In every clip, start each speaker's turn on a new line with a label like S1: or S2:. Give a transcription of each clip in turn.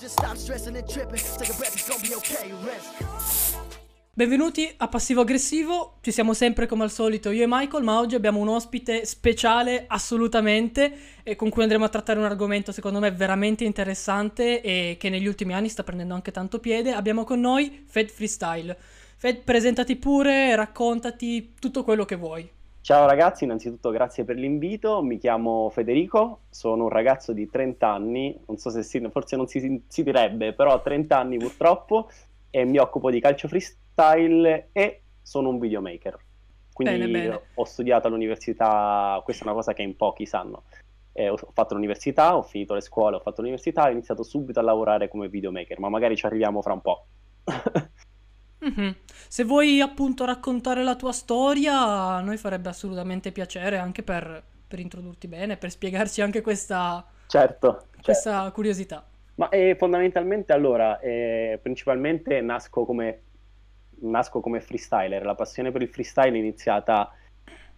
S1: Just stop stressing and tripping. Take a breath, it's gonna be okay. Rest.
S2: Benvenuti a Passivo Aggressivo, ci siamo sempre come al solito io e Michael, ma oggi abbiamo un ospite speciale assolutamente e con cui andremo a trattare un argomento secondo me veramente interessante e che negli ultimi anni sta prendendo anche tanto piede. Abbiamo con noi Fed Freestyle. Fed, presentati pure, raccontati tutto quello che vuoi.
S3: Ciao ragazzi, innanzitutto grazie per l'invito, mi chiamo Federico, sono un ragazzo di 30 anni, non so se si, forse non si, si direbbe, però ho 30 anni purtroppo e mi occupo di calcio freestyle e sono un videomaker. Quindi
S2: Bene, bene.
S3: ho studiato all'università, questa è una cosa che in pochi sanno. Eh, ho fatto l'università, ho finito le scuole, ho fatto l'università e ho iniziato subito a lavorare come videomaker, ma magari ci arriviamo fra un po'.
S2: Mhm. Se vuoi appunto raccontare la tua storia, a noi farebbe assolutamente piacere anche per, per introdurti bene, per spiegarci anche questa,
S3: certo, certo.
S2: questa curiosità.
S3: Ma eh, fondamentalmente allora, eh, principalmente nasco come, nasco come freestyler, la passione per il freestyle è iniziata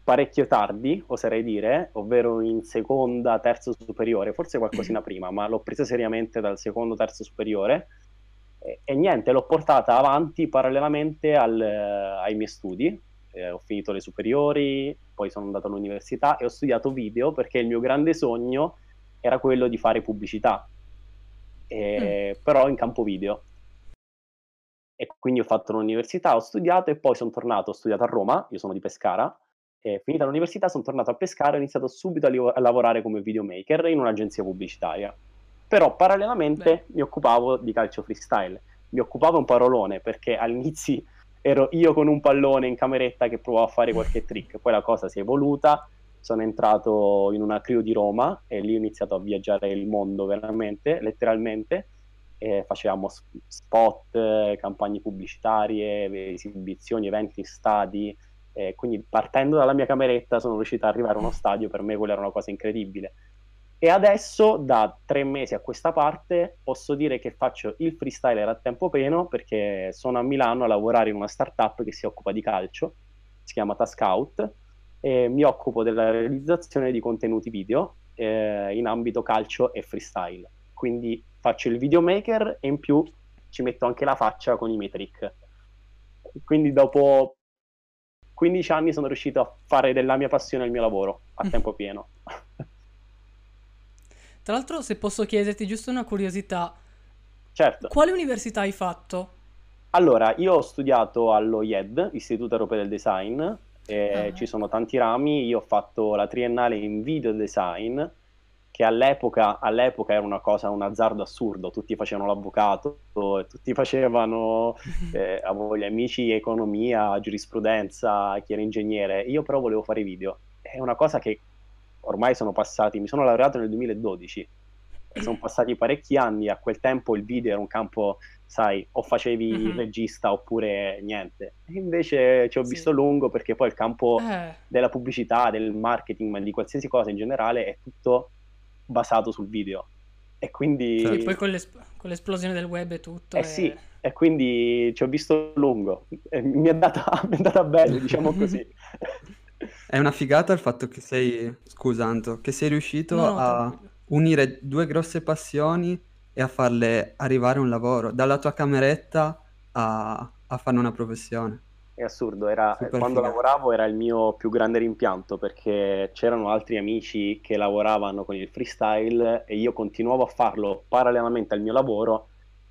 S3: parecchio tardi, oserei dire, ovvero in seconda, terzo superiore, forse qualcosina prima, ma l'ho presa seriamente dal secondo, terzo superiore e, e niente, l'ho portata avanti parallelamente al- ai miei studi. Eh, ho finito le superiori, poi sono andato all'università e ho studiato video perché il mio grande sogno era quello di fare pubblicità, eh, però in campo video. E quindi ho fatto l'università, ho studiato e poi sono tornato, ho studiato a Roma, io sono di Pescara, e finita l'università sono tornato a Pescara e ho iniziato subito a, li- a lavorare come videomaker in un'agenzia pubblicitaria. Però parallelamente
S2: Beh.
S3: mi occupavo di calcio freestyle. Mi occupavo un parolone perché all'inizio ero io con un pallone in cameretta che provavo a fare qualche trick, poi la cosa si è evoluta, sono entrato in una crew di Roma e lì ho iniziato a viaggiare il mondo veramente, letteralmente, e facevamo spot, campagne pubblicitarie, esibizioni, eventi in stadi, quindi partendo dalla mia cameretta sono riuscito ad arrivare a uno stadio, per me quella era una cosa incredibile. E adesso, da tre mesi a questa parte, posso dire che faccio il freestyler a tempo pieno perché sono a Milano a lavorare in una startup che si occupa di calcio, si chiama Tascout, e mi occupo della realizzazione di contenuti video eh, in ambito calcio e freestyle. Quindi faccio il videomaker e in più ci metto anche la faccia con i miei trick. Quindi dopo 15 anni sono riuscito a fare della mia passione il mio lavoro a tempo pieno.
S2: Tra l'altro, se posso chiederti giusto una curiosità,
S3: certo.
S2: quale università hai fatto?
S3: Allora, io ho studiato allo IED, Istituto Europeo del Design,
S2: Ah.
S3: ci sono tanti rami, io ho fatto la triennale in video design, che all'epoca, all'epoca era una cosa, un azzardo assurdo, tutti facevano l'avvocato, tutti facevano, eh, avevo gli amici economia, giurisprudenza, chi era ingegnere, io però volevo fare video. È una cosa che ormai sono passati, mi sono laureato nel 2012, e sono passati parecchi anni, a quel tempo il video era un campo, sai, o facevi il
S2: Mhm.
S3: regista oppure niente. E invece ci ho
S2: Sì.
S3: visto lungo perché poi il campo
S2: Eh,
S3: della pubblicità, del marketing, ma di qualsiasi cosa in generale è tutto basato sul video. E quindi...
S2: sì,
S4: Certo.
S2: poi con, l'es- con l'esplosione del web e tutto.
S3: Eh
S2: è-
S3: sì, e quindi ci ho visto lungo. E mi è andata, mi è andata bene, diciamo così.
S4: È una figata il fatto che sei, scusa Anto, che sei riuscito
S2: No, no,
S4: a
S2: tranquillo.
S4: unire due grosse passioni e a farle arrivare a un lavoro, dalla tua cameretta a, a farne una professione.
S3: È assurdo, era,
S4: Super
S3: quando
S4: figa.
S3: lavoravo era il mio più grande rimpianto perché c'erano altri amici che lavoravano con il freestyle e io continuavo a farlo parallelamente al mio lavoro,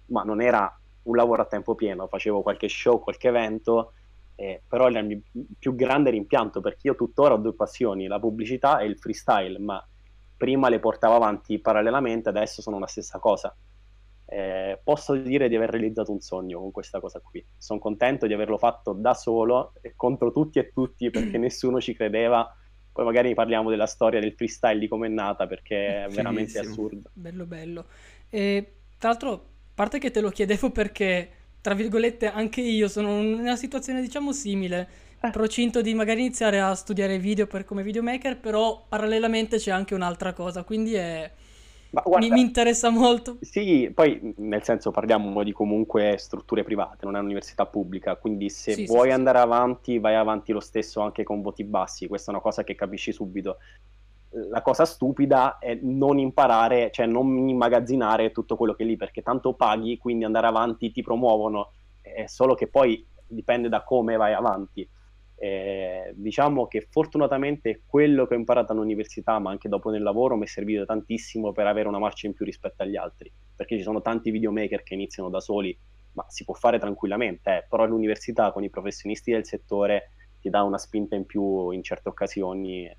S3: ma non era un lavoro a tempo pieno, facevo qualche show, qualche evento, eh, però era il mio più grande rimpianto perché io tuttora ho due passioni, la pubblicità e il freestyle, ma prima le portavo avanti parallelamente, adesso sono la stessa cosa. Eh, posso dire di aver realizzato un sogno con questa cosa qui. Sono contento di averlo fatto da solo e contro tutti e tutti perché nessuno ci credeva. Poi magari parliamo della storia del freestyle di come è nata perché è veramente assurdo.
S2: Bello, bello. E tra l'altro, a parte che te lo chiedevo perché, tra virgolette, anche io sono in una situazione, diciamo, simile.
S3: Eh.
S2: Procinto di magari iniziare a studiare video per, come videomaker, però parallelamente c'è anche un'altra cosa, quindi è...
S3: Ma
S2: mi,
S3: guarda,
S2: mi interessa molto.
S3: Sì, poi nel senso parliamo di comunque strutture private, non è un'università pubblica, quindi se
S2: Sì, sì,
S3: vuoi
S2: sì, sì.
S3: andare avanti, vai avanti lo stesso anche con voti bassi, questa è una cosa che capisci subito. La cosa stupida è non imparare, cioè non immagazzinare tutto quello che è lì, perché tanto paghi, quindi andare avanti ti promuovono, è solo che poi dipende da come vai avanti. Eh, diciamo che fortunatamente quello che ho imparato all'università, ma anche dopo nel lavoro, mi è servito tantissimo per avere una marcia in più rispetto agli altri, perché ci sono tanti videomaker che iniziano da soli, ma si può fare tranquillamente, eh, però all'università con i professionisti del settore ti dà una spinta in più in certe occasioni,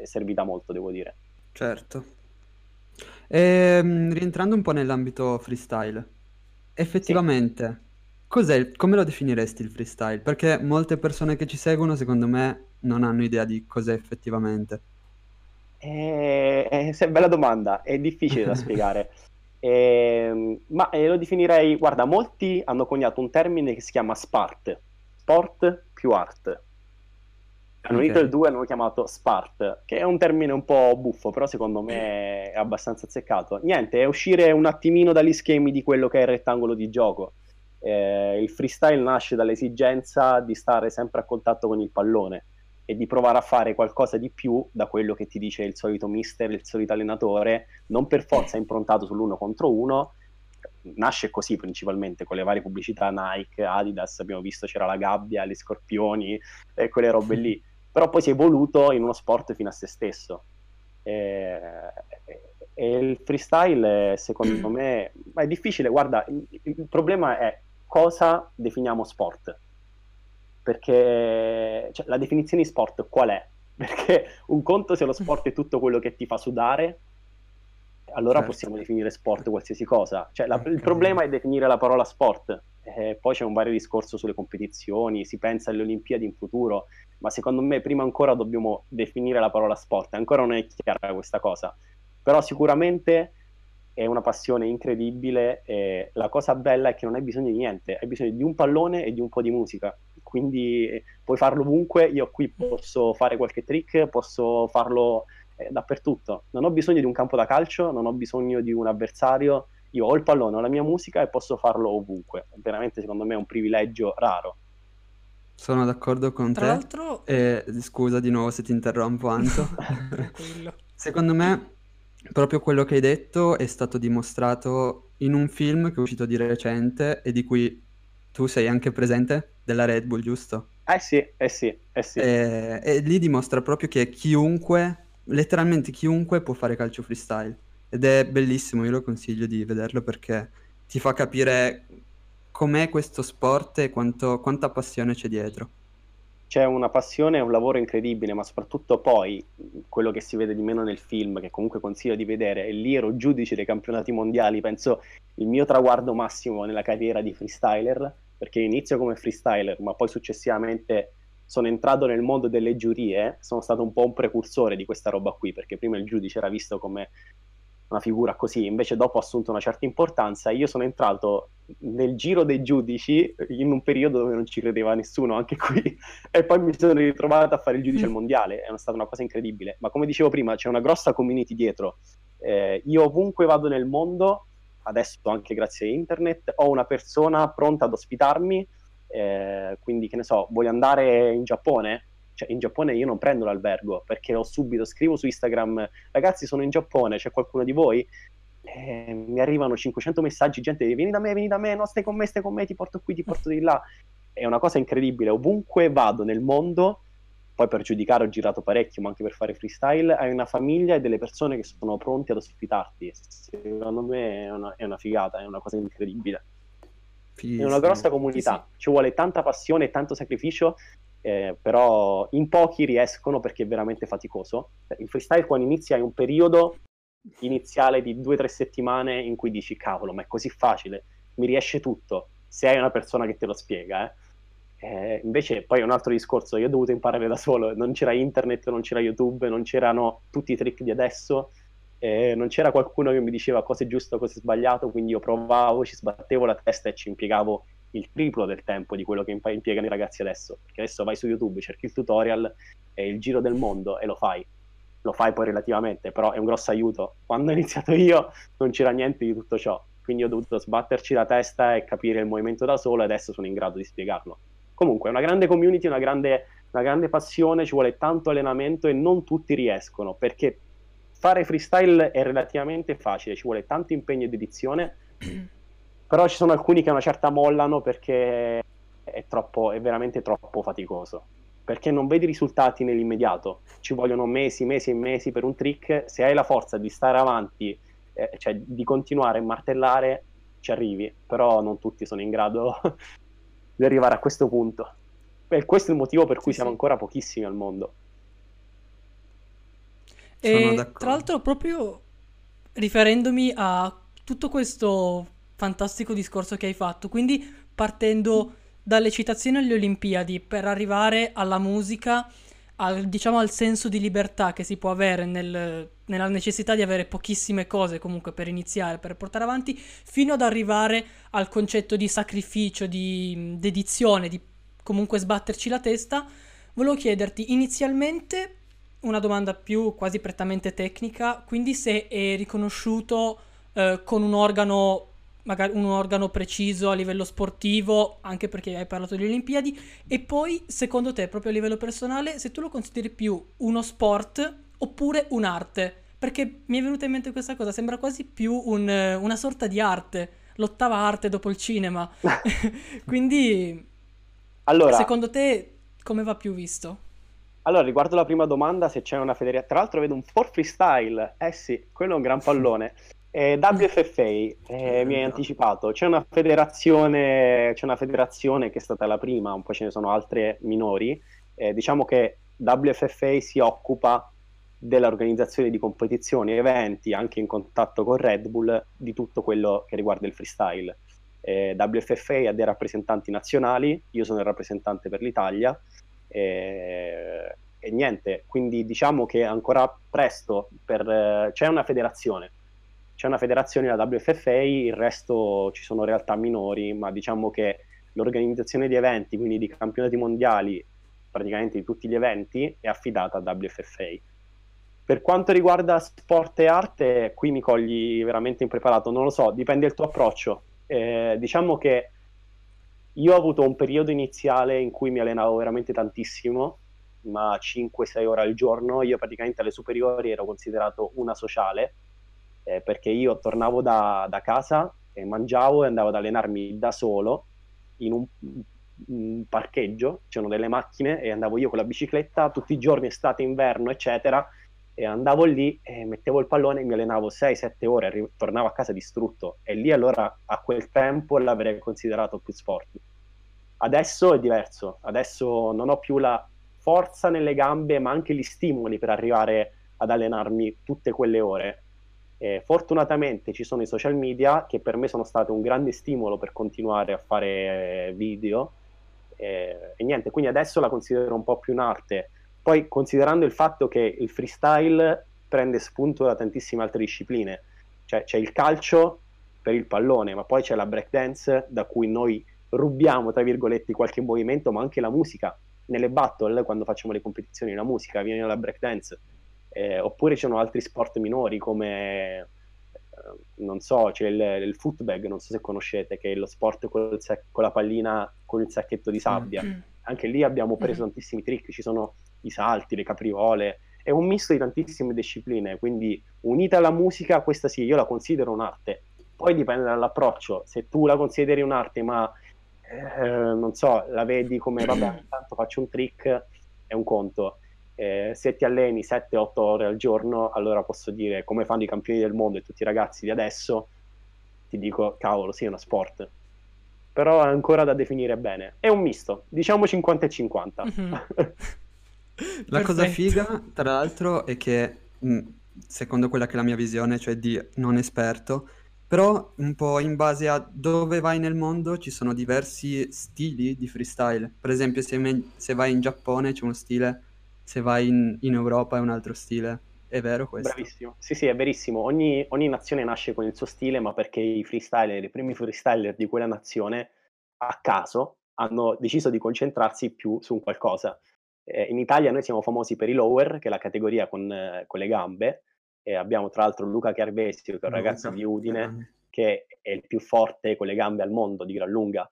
S3: è servita molto, devo dire.
S4: Certo. E, ehm, rientrando un po' nell'ambito freestyle, effettivamente, cos'è, come lo definiresti il freestyle? Perché molte persone che ci seguono, secondo me, non hanno idea di cos'è effettivamente.
S3: Eh, è, è, bella domanda, è difficile da spiegare. Eh, ma eh, lo definirei, guarda, molti hanno coniato un termine che si chiama SPART, sport più art. Hanno okay. unito il 2 e hanno chiamato Spart, che è un termine un po' buffo, però secondo me è abbastanza azzeccato. Niente, è uscire un attimino dagli schemi di quello che è il rettangolo di gioco. Eh, il freestyle nasce dall'esigenza di stare sempre a contatto con il pallone e di provare a fare qualcosa di più da quello che ti dice il solito mister, il solito allenatore, non per forza improntato sull'uno contro uno. Nasce così principalmente con le varie pubblicità Nike, Adidas, abbiamo visto c'era la gabbia, gli scorpioni e quelle robe lì però poi si è evoluto in uno sport fino a se stesso. E, e il freestyle, secondo me, è difficile. Guarda, il, il, problema è cosa definiamo sport. Perché cioè, la definizione di sport qual è? Perché un conto se lo sport è tutto quello che ti fa sudare, allora certo. possiamo definire sport qualsiasi cosa. Cioè, la. Il problema è definire la parola sport. Eh, poi c'è un vario discorso sulle competizioni, si pensa alle Olimpiadi in futuro, ma secondo me prima ancora dobbiamo definire la parola sport, ancora non è chiara questa cosa, però sicuramente è una passione incredibile e la cosa bella è che non hai bisogno di niente, hai bisogno di un pallone e di un po' di musica, quindi eh, puoi farlo ovunque, io qui posso fare qualche trick, posso farlo eh, dappertutto, non ho bisogno di un campo da calcio, non ho bisogno di un avversario, io ho il pallone, ho la mia musica e posso farlo ovunque, veramente secondo me è un privilegio raro.
S4: Sono d'accordo con
S2: Tra
S4: te.
S2: l'altro,
S4: E scusa di nuovo se ti interrompo, Anto.
S2: tranquillo.
S4: Secondo me, proprio quello che hai detto è stato dimostrato in un film che è uscito di recente e di cui tu sei anche presente, della Red Bull, giusto?
S3: Eh sì, eh sì, eh sì.
S4: E, e lì dimostra proprio che chiunque, letteralmente chiunque può fare calcio freestyle. Ed è bellissimo, io lo consiglio di vederlo perché ti fa capire com'è questo sport e quanto, quanta passione c'è dietro.
S3: C'è una passione e un lavoro incredibile, ma soprattutto poi quello che si vede di meno nel film, che comunque consiglio di vedere, e lì ero giudice dei campionati mondiali, penso il mio traguardo massimo nella carriera di freestyler, perché inizio come freestyler, ma poi successivamente sono entrato nel mondo delle giurie, sono stato un po' un precursore di questa roba qui, perché prima il giudice era visto come una figura così, invece dopo ha assunto una certa importanza. Io sono entrato nel giro dei giudici in un periodo dove non ci credeva nessuno, anche qui, e poi mi sono ritrovato a fare il giudice al mondiale, è stata una cosa incredibile. Ma come dicevo prima, c'è una grossa community dietro. Eh, io ovunque vado nel mondo, adesso anche grazie a internet, ho una persona pronta ad ospitarmi, eh, quindi che ne so, voglio andare in Giappone? cioè in Giappone io non prendo l'albergo perché ho subito, scrivo su Instagram, ragazzi sono in Giappone, c'è qualcuno di voi? E mi arrivano 500 messaggi, gente vieni da me, vieni da me, no stai con me, stai con me, ti porto qui, ti porto di là. È una cosa incredibile, ovunque vado nel mondo, poi per giudicare ho girato parecchio, ma anche per fare freestyle, hai una famiglia e delle persone che sono pronti ad ospitarti. Secondo me è una, è una figata, è una cosa incredibile. Fiissimo. È una grossa comunità, ci vuole tanta passione e tanto sacrificio eh, però in pochi riescono perché è veramente faticoso. Il freestyle quando inizia hai un periodo iniziale di due o tre settimane in cui dici cavolo, ma è così facile, mi riesce tutto, se hai una persona che te lo spiega. Eh. Eh, invece poi è un altro discorso, io ho dovuto imparare da solo, non c'era internet, non c'era YouTube, non c'erano tutti i trick di adesso, eh, non c'era qualcuno che mi diceva cosa è giusto, cosa è sbagliato, quindi io provavo, ci sbattevo la testa e ci impiegavo il triplo del tempo di quello che impiegano i ragazzi adesso. Perché adesso vai su YouTube, cerchi il tutorial e il giro del mondo e lo fai. Lo fai poi relativamente, però è un grosso aiuto. Quando ho iniziato io non c'era niente di tutto ciò, quindi ho dovuto sbatterci la testa e capire il movimento da solo e adesso sono in grado di spiegarlo. Comunque, è una grande community, una grande, una grande passione, ci vuole tanto allenamento e non tutti riescono, perché fare freestyle è relativamente facile, ci vuole tanto impegno e dedizione, però ci sono alcuni che a una certa mollano perché è, troppo, è veramente troppo faticoso. Perché non vedi risultati nell'immediato, ci vogliono mesi, mesi e mesi per un trick. Se hai la forza di stare avanti, eh, cioè di continuare a martellare, ci arrivi, però non tutti sono in grado di arrivare a questo punto. E questo è il motivo per cui
S2: Sì,
S3: siamo
S2: sì.
S3: ancora pochissimi al mondo.
S4: Sono
S2: E
S4: d'accordo.
S2: tra l'altro, proprio riferendomi a tutto questo fantastico discorso che hai fatto, quindi partendo dalle citazioni alle Olimpiadi per arrivare alla musica, al, diciamo al senso di libertà che si può avere nel- nella necessità di avere pochissime cose comunque per iniziare, per portare avanti, fino ad arrivare al concetto di sacrificio, di dedizione, di comunque sbatterci la testa, volevo chiederti inizialmente una domanda più quasi prettamente tecnica, quindi se è riconosciuto eh, con un organo, magari un organo preciso a livello sportivo, anche perché hai parlato di Olimpiadi, e poi secondo te, proprio a livello personale, se tu lo consideri più uno sport oppure un'arte, perché mi è venuta in mente questa cosa, sembra quasi più un, una sorta di arte, l'ottava arte dopo il cinema, quindi
S3: Allora,
S2: secondo te come va più visto?
S3: Allora, riguardo la prima domanda, se c'è una federazione, tra l'altro vedo un for freestyle, eh sì, quello è un gran pallone. Eh, WFFA, eh, mi hai anticipato, c'è una federazione, c'è una federazione che è stata la prima, un po' ce ne sono altre minori. Eh, diciamo che WFFA si occupa dell'organizzazione di competizioni, eventi, anche in contatto con Red Bull, di tutto quello che riguarda il freestyle. Eh, WFFA ha dei rappresentanti nazionali, io sono il rappresentante per l'Italia e, e niente, quindi diciamo che ancora presto per, eh, c'è una federazione, c'è una federazione la WFFA, il resto ci sono realtà minori, ma diciamo che l'organizzazione di eventi, quindi di campionati mondiali, praticamente di tutti gli eventi, è affidata a WFFA. Per quanto riguarda sport e arte, qui mi cogli veramente impreparato, non lo so, dipende dal tuo approccio. Eh, diciamo che io ho avuto un periodo iniziale in cui mi allenavo veramente tantissimo, ma 5-6 ore al giorno. Io praticamente alle superiori ero considerato una sociale, eh, perché io tornavo da, da casa e mangiavo e andavo ad allenarmi da solo in un, un parcheggio, c'erano delle macchine e andavo io con la bicicletta tutti i giorni, estate, inverno, eccetera, e andavo lì e mettevo il pallone e mi allenavo 6-7 ore, arri- tornavo a casa distrutto e lì allora a quel tempo l'avrei considerato più sport. Adesso è diverso, adesso non ho più la forza nelle gambe ma anche gli stimoli per arrivare ad allenarmi tutte quelle ore. Eh, fortunatamente ci sono i social media che per me sono stati un grande stimolo per continuare a fare eh, video eh, e niente, quindi adesso la considero un po' più un'arte. Poi considerando il fatto che il freestyle prende spunto da tantissime altre discipline, cioè c'è il calcio per il pallone, ma poi c'è la breakdance da cui noi rubiamo, tra virgolette, qualche movimento, ma anche la musica. Nelle battle, quando facciamo le competizioni, la musica viene dalla breakdance. Eh, oppure ci sono altri sport minori come, eh, non so, c'è il, il footbag, non so se conoscete, che è lo sport col sac- con la pallina con il sacchetto di sabbia. Anche lì abbiamo preso tantissimi trick, ci sono i salti, le capriole, è un misto di tantissime discipline, quindi unita alla musica, questa sì, io la considero un'arte. Poi dipende dall'approccio, se tu la consideri un'arte ma eh, non so, la vedi come vabbè, intanto faccio un trick, è un conto. Eh, se ti alleni 7-8 ore al giorno, allora posso dire come fanno i campioni del mondo e tutti i ragazzi di adesso, ti dico cavolo, sì, è uno sport. Però è ancora da definire bene. È un misto, diciamo 50 e 50.
S2: Mhm.
S4: La cosa figa, tra l'altro, è che, mh, secondo quella che è la mia visione, cioè di non esperto, però un po' in base a dove vai nel mondo ci sono diversi stili di freestyle. Per esempio, se, me- se vai in Giappone c'è uno stile, se vai in, in Europa è un altro stile. È vero questo?
S3: Bravissimo, sì sì è verissimo, ogni, ogni nazione nasce con il suo stile, ma perché i freestyler, i primi freestyler di quella nazione, a caso, hanno deciso di concentrarsi più su un qualcosa. Eh, in Italia noi siamo famosi per i lower, che è la categoria con, eh, con le gambe, e abbiamo tra l'altro Luca Chiarvesio, che è un ragazzo di Udine, che è il più forte con le gambe al mondo, di gran lunga.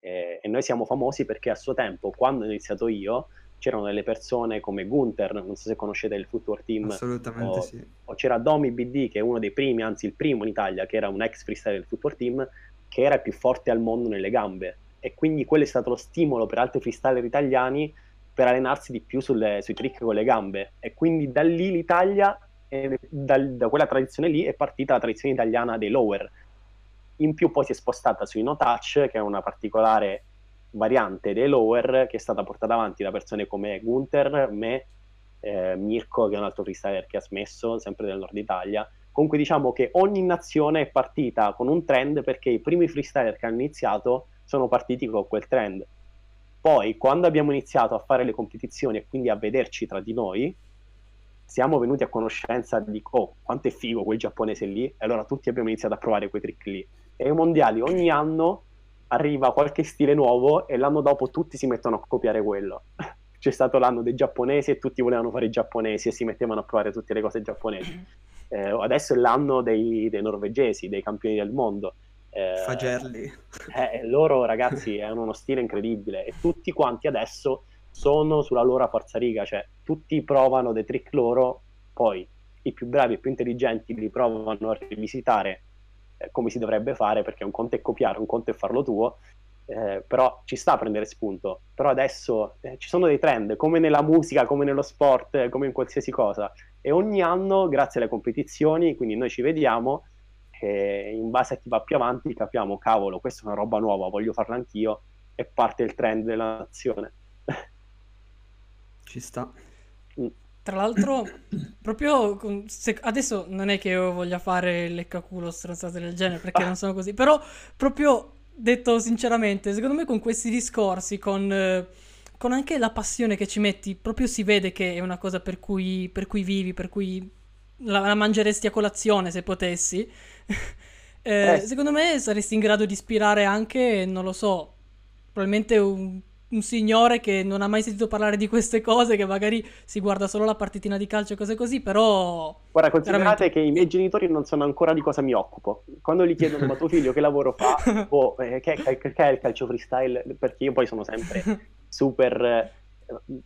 S3: Eh, e noi siamo famosi perché a suo tempo, quando ho iniziato io, c'erano delle persone come Gunther, non so se conoscete il Footwork Team,
S4: Assolutamente
S3: o,
S4: sì.
S3: o c'era Domi BD che è uno dei primi, anzi il primo in Italia, che era un ex freestyle del Footwork Team, che era il più forte al mondo nelle gambe. E quindi quello è stato lo stimolo per altri freestyler italiani per allenarsi di più sulle, sui trick con le gambe. E quindi da lì l'Italia, eh, da, da quella tradizione lì è partita la tradizione italiana dei lower, in più poi si è spostata sui no touch che è una particolare variante dei lower che è stata portata avanti da persone come Gunther, me, eh, Mirko che è un altro freestyler che ha smesso sempre del nord Italia. Comunque diciamo che ogni nazione è partita con un trend perché i primi freestyler che hanno iniziato sono partiti con quel trend. Poi quando abbiamo iniziato a fare le competizioni e quindi a vederci tra di noi siamo venuti a conoscenza di oh, quanto è figo quel giapponese lì e allora tutti abbiamo iniziato a provare quei trick lì. E ai mondiali ogni anno arriva qualche stile nuovo e l'anno dopo tutti si mettono a copiare quello. C'è stato l'anno dei giapponesi e tutti volevano fare i giapponesi e si mettevano a provare tutte le cose giapponesi. Eh, adesso è l'anno dei, dei, norvegesi, dei campioni del mondo.
S4: Eh, Fagerli.
S3: Eh, loro ragazzi hanno uno stile incredibile e tutti quanti adesso sono sulla loro forza riga, cioè tutti provano dei trick loro, poi i più bravi e più intelligenti li provano a rivisitare come si dovrebbe fare, perché un conto è copiare, un conto è farlo tuo, eh, però ci sta a prendere spunto. Però adesso eh, ci sono dei trend, come nella musica, come nello sport, come in qualsiasi cosa, e ogni anno, grazie alle competizioni, quindi noi ci vediamo, e in base a chi va più avanti capiamo, cavolo, questa è una roba nuova, voglio farla anch'io, e parte il trend della nazione.
S4: Ci sta.
S2: Tra l'altro, proprio con, se, adesso non è che io voglia fare leccaculo stronzate del genere perché non sono così, però proprio detto sinceramente, secondo me con questi discorsi, con, eh, con, anche la passione che ci metti, proprio si vede che è una cosa per cui, per cui vivi, per cui la, la, mangeresti a colazione se potessi. eh, eh. Secondo me saresti in grado di ispirare anche, non lo so, probabilmente un un signore che non ha mai sentito parlare di queste cose, che magari si guarda solo la partitina di calcio e cose così, però...
S3: Guarda, considerate veramente... che i miei genitori non sanno ancora di cosa mi occupo. Quando gli chiedono, ma tuo figlio che lavoro fa? O oh, eh, che, che, che, è il calcio freestyle? Perché io poi sono sempre super... Eh,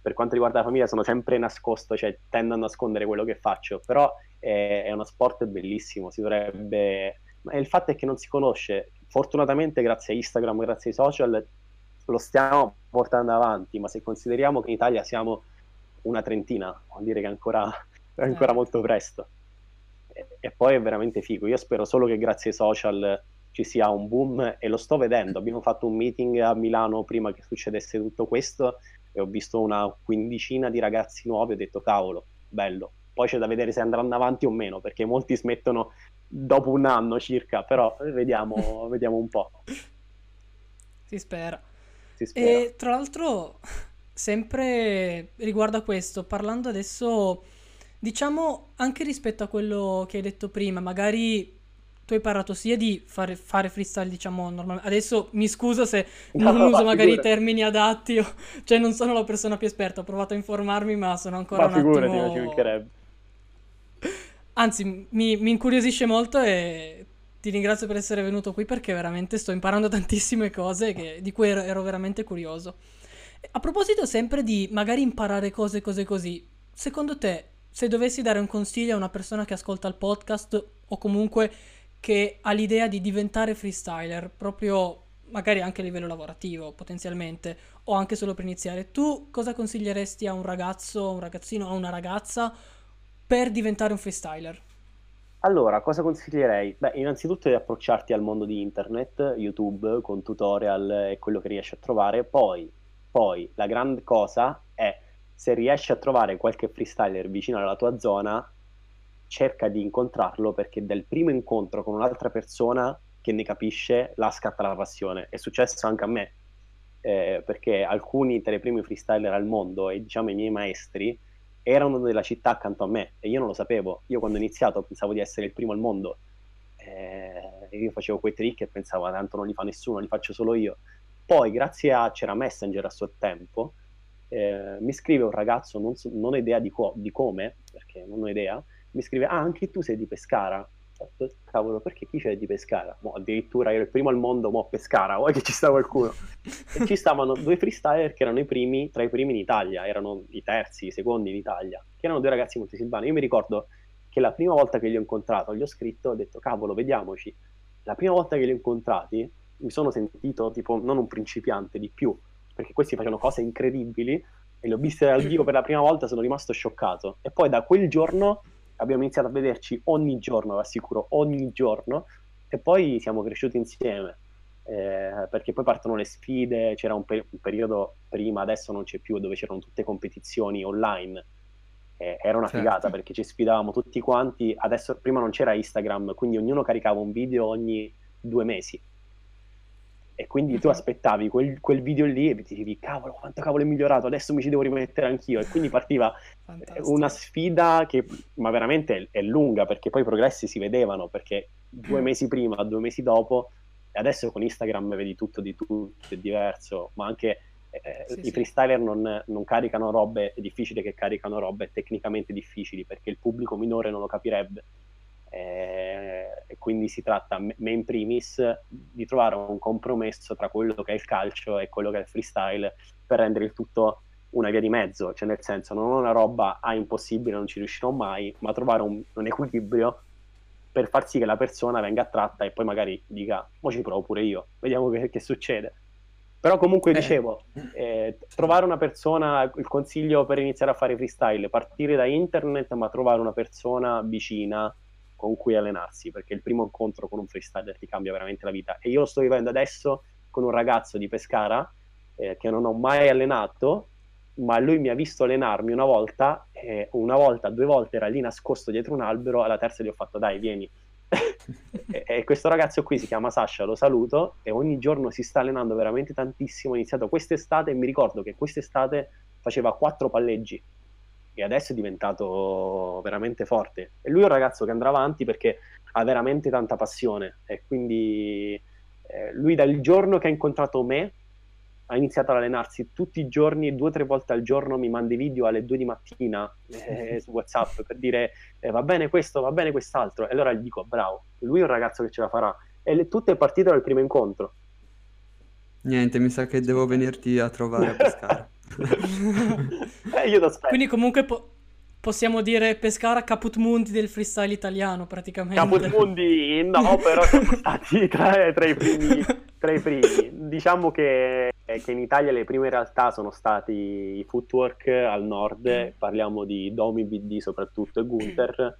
S3: per quanto riguarda la famiglia sono sempre nascosto, cioè tendo a nascondere quello che faccio, però è, è uno sport bellissimo, si dovrebbe... Ma il fatto è che non si conosce, fortunatamente grazie a Instagram, grazie ai social, lo stiamo portando avanti, ma se consideriamo che in Italia siamo una trentina, vuol dire che è ancora, è ancora molto presto. E, e, poi è veramente figo. Io spero solo che grazie ai social ci sia un boom e lo sto vedendo. Abbiamo fatto un meeting a Milano prima che succedesse tutto questo e ho visto una quindicina di ragazzi nuovi e ho detto cavolo, bello. Poi c'è da vedere se andranno avanti o meno, perché molti smettono dopo un anno circa, però vediamo, vediamo un po'.
S2: Si spera. E tra l'altro, sempre riguardo a questo, parlando adesso, diciamo anche rispetto a quello che hai detto prima, magari tu hai parlato sia di fare, fare freestyle, diciamo, normalmente. Adesso mi scuso se non no, uso magari i termini adatti, o... cioè non sono la persona più esperta, ho provato a informarmi, ma sono ancora
S3: ma
S2: un
S3: figurati,
S2: attimo...
S3: ci mancherebbe.
S2: Anzi, mi, mi incuriosisce molto e ti ringrazio per essere venuto qui perché veramente sto imparando tantissime cose che, di cui ero, ero, veramente curioso. A proposito sempre di magari imparare cose, cose così, secondo te, se dovessi dare un consiglio a una persona che ascolta il podcast o comunque che ha l'idea di diventare freestyler, proprio magari anche a livello lavorativo potenzialmente, o anche solo per iniziare, tu cosa consiglieresti a un ragazzo, un ragazzino, a una ragazza per diventare un freestyler?
S3: Allora, cosa consiglierei? Beh, innanzitutto di approcciarti al mondo di internet, YouTube, con tutorial e quello che riesci a trovare. Poi, poi, la grande cosa è, se riesci a trovare qualche freestyler vicino alla tua zona, cerca di incontrarlo perché dal primo incontro con un'altra persona che ne capisce, la scatta la passione. È successo anche a me, eh, perché alcuni tra i primi freestyler al mondo e diciamo i miei maestri erano della città accanto a me e io non lo sapevo. Io quando ho iniziato pensavo di essere il primo al mondo. Eh, io facevo quei trick e pensavo, ah, tanto non li fa nessuno, li faccio solo io. Poi, grazie a c'era Messenger a suo tempo, eh, mi scrive un ragazzo, non, so, non ho idea di, co- di, come, perché non ho idea, mi scrive, ah, anche tu sei di Pescara? Detto, Cavolo, perché chi c'è di Pescara? Mo, addirittura ero il primo al mondo, mo a Pescara, vuoi che ci sta qualcuno? e ci stavano due freestyler che erano i primi, tra i primi in Italia, erano i terzi, i secondi in Italia, che erano due ragazzi montesilvani. Io mi ricordo che la prima volta che li ho incontrato, gli ho scritto, ho detto, cavolo, vediamoci. La prima volta che li ho incontrati, mi sono sentito tipo non un principiante di più, perché questi facevano cose incredibili e li ho visti dal vivo per la prima volta, sono rimasto scioccato. E poi da quel giorno abbiamo iniziato a vederci ogni giorno, vi assicuro, ogni giorno, e poi siamo cresciuti insieme. Eh, perché poi partono le sfide, c'era un, per- un, periodo prima, adesso non c'è più, dove c'erano tutte competizioni online. Eh, era una certo. figata perché ci sfidavamo tutti quanti. Adesso prima non c'era Instagram, quindi ognuno caricava un video ogni due mesi e quindi tu aspettavi quel, quel, video lì e ti dicevi cavolo quanto cavolo è migliorato adesso mi ci devo rimettere anch'io e quindi partiva Fantastico. una sfida che ma veramente è, è, lunga perché poi i progressi si vedevano perché due mm. mesi prima due mesi dopo e adesso con Instagram vedi tutto di tutto è diverso ma anche eh, sì, i freestyler non, non, caricano robe è difficile che caricano robe tecnicamente difficili perché il pubblico minore non lo capirebbe eh, e quindi si tratta, me in primis, di trovare un compromesso tra quello che è il calcio e quello che è il freestyle per rendere il tutto una via di mezzo, cioè nel senso non una roba ah, impossibile, non ci riuscirò mai, ma trovare un, un equilibrio per far sì che la persona venga attratta e poi magari dica, mo ci provo pure io, vediamo che, che succede. Però comunque eh. dicevo, eh, trovare una persona, il consiglio per iniziare a fare freestyle, partire da internet, ma trovare una persona vicina, con cui allenarsi, perché il primo incontro con un freestyler ti cambia veramente la vita. E io lo sto vivendo adesso con un ragazzo di Pescara eh, che non ho mai allenato, ma lui mi ha visto allenarmi una volta, eh, una volta, due volte era lì nascosto dietro un albero, alla terza gli ho fatto dai, vieni. e, e, questo ragazzo qui si chiama Sasha, lo saluto, e ogni giorno si sta allenando veramente tantissimo. Ho iniziato quest'estate e mi ricordo che quest'estate faceva quattro palleggi e adesso è diventato veramente forte. E lui è un ragazzo che andrà avanti perché ha veramente tanta passione e quindi eh, lui dal giorno che ha incontrato me ha iniziato ad allenarsi tutti i giorni, due o tre volte al giorno mi manda video alle due di mattina eh, su WhatsApp per dire eh, va bene questo, va bene quest'altro. E allora gli dico bravo, lui è un ragazzo che ce la farà. E le, tutto è partito dal primo incontro.
S4: Niente, mi sa che devo venirti a trovare a pescare.
S3: Eh, io aspetto.
S2: Quindi comunque po- possiamo dire Pescara Caput Mundi del freestyle italiano praticamente.
S3: Caput Mundi no, però siamo stati tra, tra, i primi, tra, i primi, Diciamo che, che, in Italia le prime realtà sono stati i footwork al nord, mm. parliamo di Domi, BD soprattutto e Gunther.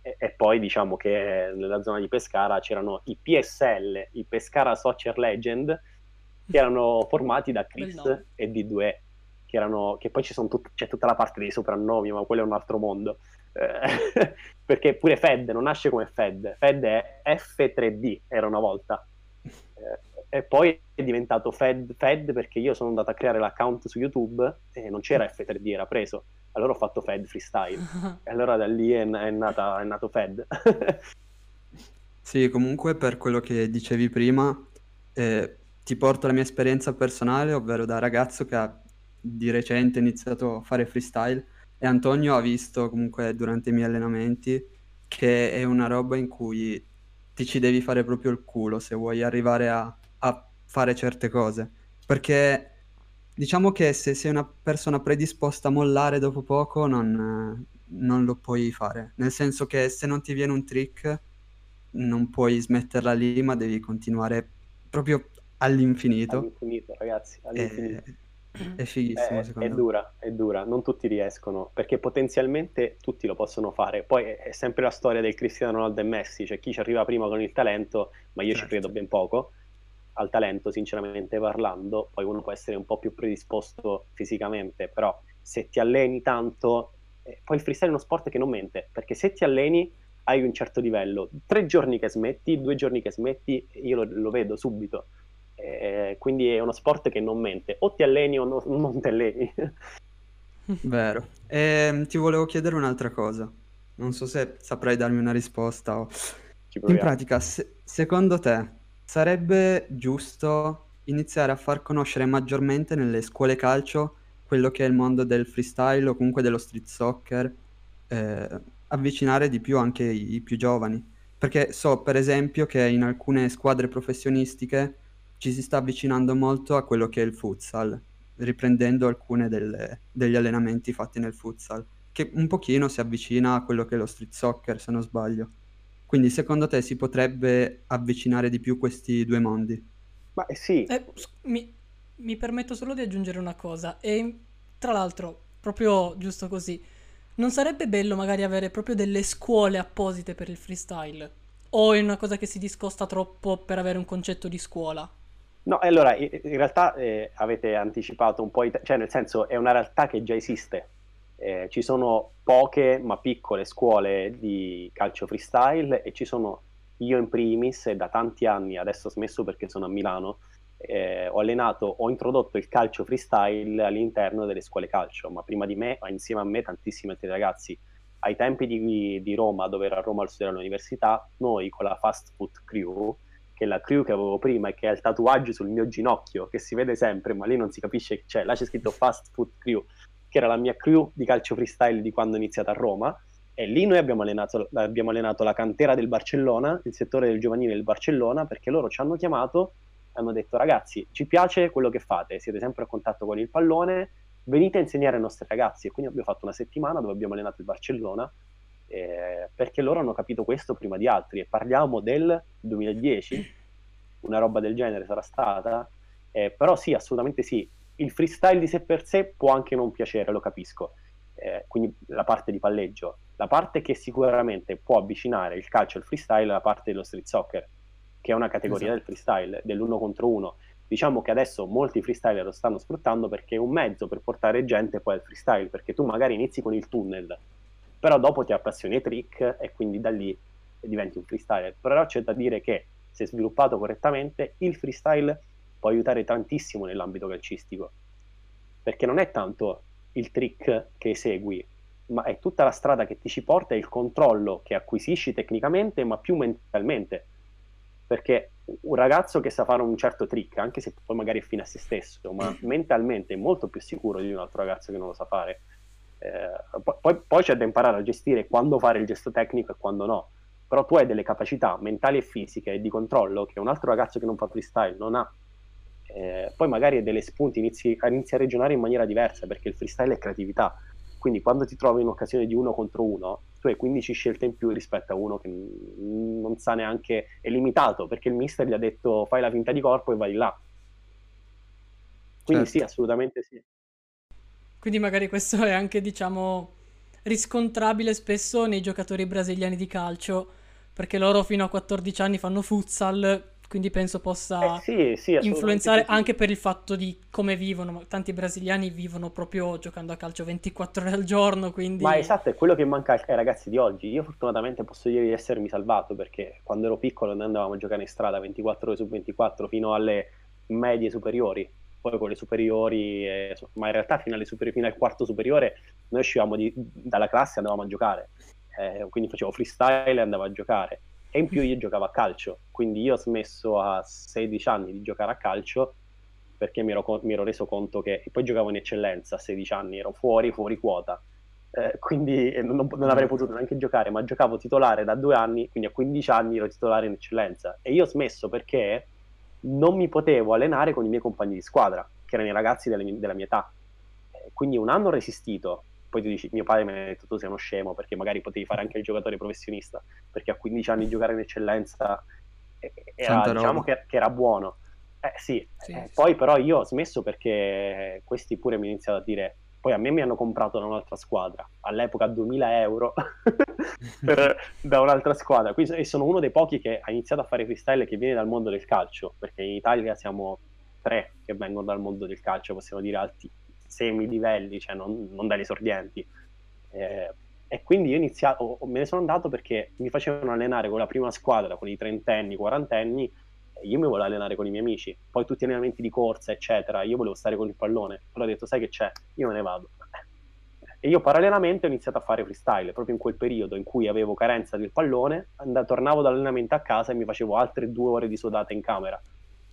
S3: E, e poi diciamo che nella zona di Pescara c'erano i PSL, i Pescara Soccer Legend, che erano formati da Chris e D2 che, erano, che poi tut- c'è tutta la parte dei soprannomi, ma quello è un altro mondo. Eh, perché pure Fed non nasce come Fed, Fed è F3D, era una volta. Eh, e poi è diventato Fed, Fed perché io sono andato a creare l'account su YouTube e non c'era F3D, era preso. Allora ho fatto Fed Freestyle. e allora da lì è, è, nata, è nato Fed.
S4: sì, comunque per quello che dicevi prima, eh, ti porto la mia esperienza personale, ovvero da ragazzo che ha di recente iniziato a fare freestyle e Antonio ha visto comunque durante i miei allenamenti che è una roba in cui ti ci devi fare proprio il culo se vuoi arrivare a, a fare certe cose. Perché diciamo che se sei una persona predisposta a mollare dopo poco non, non lo puoi fare. Nel senso che se non ti viene un trick non puoi smetterla lì, ma devi continuare proprio all'infinito.
S3: All'infinito, ragazzi, all'infinito.
S4: E è fighissimo,
S3: è,
S4: secondo
S3: è
S4: me.
S3: dura, è dura, non tutti riescono, perché potenzialmente tutti lo possono fare. Poi è, è sempre la storia del Cristiano Ronaldo e Messi, cioè chi ci arriva prima con il talento, ma io certo. ci credo ben poco al talento, sinceramente parlando, poi uno può essere un po' più predisposto fisicamente, però se ti alleni tanto, eh, poi il freestyle è uno sport che non mente, perché se ti alleni hai un certo livello, tre giorni che smetti, due giorni che smetti, io lo, lo vedo subito eh, quindi è uno sport che non mente, o ti alleni o no, non ti alleni.
S4: Vero. E, ehm, ti volevo chiedere un'altra cosa. Non so se saprai darmi una risposta. O... In pratica, se- secondo te sarebbe giusto iniziare a far conoscere maggiormente nelle scuole calcio quello che è il mondo del freestyle o comunque dello street soccer, eh, avvicinare di più anche i, i più giovani? Perché so, per esempio, che in alcune squadre professionistiche ci si sta avvicinando molto a quello che è il futsal, riprendendo alcuni degli allenamenti fatti nel futsal, che un pochino si avvicina a quello che è lo street soccer, se non sbaglio. Quindi secondo te si potrebbe avvicinare di più questi due mondi?
S3: Ma eh, sì,
S2: Eh, mi, mi permetto solo di aggiungere una cosa. E tra l'altro, proprio giusto così, non sarebbe bello magari avere proprio delle scuole apposite per il freestyle? O è una cosa che si discosta troppo per avere un concetto di scuola?
S3: No, allora in realtà eh, avete anticipato un po', i cioè nel senso è una realtà che già esiste. Eh, ci sono poche ma piccole scuole di calcio freestyle e ci sono io in primis e da tanti anni, adesso ho smesso perché sono a Milano, eh, ho allenato, ho introdotto il calcio freestyle all'interno delle scuole calcio, ma prima di me, insieme a me, tantissimi altri ragazzi. Ai tempi di, di Roma, dove ero a Roma al studiare all'università, noi con la Fast Food Crew che è la crew che avevo prima e che ha il tatuaggio sul mio ginocchio, che si vede sempre, ma lì non si capisce che c'è. Là c'è scritto Fast Food Crew, che era la mia crew di calcio freestyle di quando ho iniziato a Roma. E lì noi abbiamo allenato, abbiamo allenato la cantera del Barcellona, il settore del giovanile del Barcellona, perché loro ci hanno chiamato e hanno detto ragazzi, ci piace quello che fate, siete sempre a contatto con il pallone, venite a insegnare ai nostri ragazzi. E quindi abbiamo fatto una settimana dove abbiamo allenato il Barcellona eh, perché loro hanno capito questo prima di altri. E parliamo del 2010, una roba del genere sarà stata, eh, però sì, assolutamente sì, il freestyle di sé per sé può anche non piacere, lo capisco, eh, quindi la parte di palleggio, la parte che sicuramente può avvicinare il calcio al freestyle è la parte dello street soccer, che è una categoria
S4: Esatto.
S3: del freestyle, dell'uno contro uno. Diciamo che adesso molti freestyler lo stanno sfruttando perché è un mezzo per portare gente poi al freestyle, perché tu magari inizi con il tunnel, però dopo ti appassioni ai trick e quindi da lì diventi un freestyler. Però c'è da dire che se sviluppato correttamente, il freestyle può aiutare tantissimo nell'ambito calcistico, perché non è tanto il trick che esegui, ma è tutta la strada che ti ci porta e il controllo che acquisisci tecnicamente, ma più mentalmente. Perché un ragazzo che sa fare un certo trick, anche se poi magari è fine a se stesso, ma mentalmente è molto più sicuro di un altro ragazzo che non lo sa fare. Eh, poi, poi c'è da imparare a gestire quando fare il gesto tecnico e quando no. Però tu hai delle capacità mentali e fisiche e di controllo che un altro ragazzo che non fa freestyle non ha. Eh, poi magari hai delle spunti, inizi, inizi a ragionare in maniera diversa perché il freestyle è creatività. Quindi quando ti trovi in occasione di uno contro uno, tu hai 15 scelte in più rispetto a uno che non sa neanche, è limitato perché il mister gli ha detto fai la finta di corpo e vai là. Quindi sì,
S4: Certo.
S3: assolutamente sì.
S2: Quindi magari questo è anche, diciamo, riscontrabile spesso nei giocatori brasiliani di calcio, perché loro fino a 14 anni fanno futsal, quindi penso possa
S3: Eh sì, sì,
S2: influenzare anche per il fatto di come vivono. Tanti brasiliani vivono proprio giocando a calcio 24 ore al giorno, quindi...
S3: Ma esatto, è quello che manca ai ai ragazzi di oggi. Io fortunatamente posso dire di essermi salvato perché quando ero piccolo noi andavamo a giocare in strada 24 ore su 24 fino alle medie superiori. Poi con le superiori, eh, so- ma in realtà fino, superi- fino al quarto superiore noi uscivamo di- dalla classe e andavamo a giocare. Eh, quindi facevo freestyle e andavo a giocare. E in più io giocavo a calcio, quindi io ho smesso a 16 anni di giocare a calcio perché mi ero, mi ero reso conto che e poi giocavo in eccellenza a 16 anni, ero fuori, fuori quota. Eh, quindi eh, non, non avrei potuto neanche giocare, ma giocavo titolare da due anni, quindi a 15 anni ero titolare in eccellenza. E io ho smesso perché non mi potevo allenare con i miei compagni di squadra, che erano i ragazzi mie- della mia età. Eh, quindi un anno ho resistito. Poi tu dici, mio padre mi ha detto tu sei uno scemo perché magari potevi fare anche il giocatore professionista, perché a 15 anni giocare in eccellenza eh, era,
S4: Tanta
S3: diciamo che, che era buono. Eh sì,
S2: Sì,
S3: eh,
S2: sì,
S3: poi però io ho smesso perché questi pure mi hanno iniziato a dire, poi a me mi hanno comprato da un'altra squadra, all'epoca 2000 euro per- da un'altra squadra, e sono uno dei pochi che ha iniziato a fare freestyle che viene dal mondo del calcio, perché in Italia siamo tre che vengono dal mondo del calcio, possiamo dire alti semi livelli, cioè non, non dagli esordienti. Eh, e quindi io iniziato, me ne sono andato perché mi facevano allenare con la prima squadra, con i trentenni, quarantenni, io mi volevo allenare con i miei amici. Poi tutti gli allenamenti di corsa, eccetera, io volevo stare con il pallone. Però ho detto, sai che c'è? Io me ne vado. E io parallelamente ho iniziato a fare freestyle, proprio in quel periodo in cui avevo carenza del pallone, and- tornavo dall'allenamento a casa e mi facevo altre due ore di sudata in camera.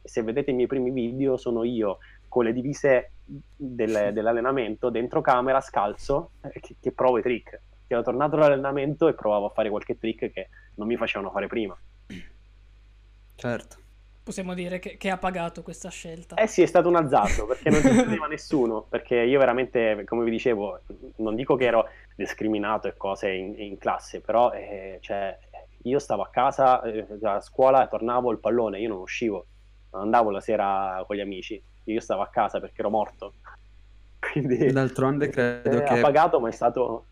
S3: E se vedete i miei primi video, sono io con le divise del- dell'allenamento dentro camera, scalzo, eh, che, che provo i trick. Che ero tornato dall'allenamento e provavo a fare qualche trick che non mi facevano fare prima.
S4: Certo.
S2: Possiamo dire che, che ha pagato questa scelta.
S3: Eh sì, è stato un azzardo perché non ci credeva nessuno, perché io veramente, come vi dicevo, non dico che ero discriminato e cose in, in classe, però eh, cioè, io stavo a casa, eh, a scuola, tornavo il pallone, io non uscivo, non andavo la sera con gli amici, io stavo a casa perché ero morto. Quindi
S4: D'altronde credo
S3: eh,
S4: che
S3: ha pagato, ma è stato...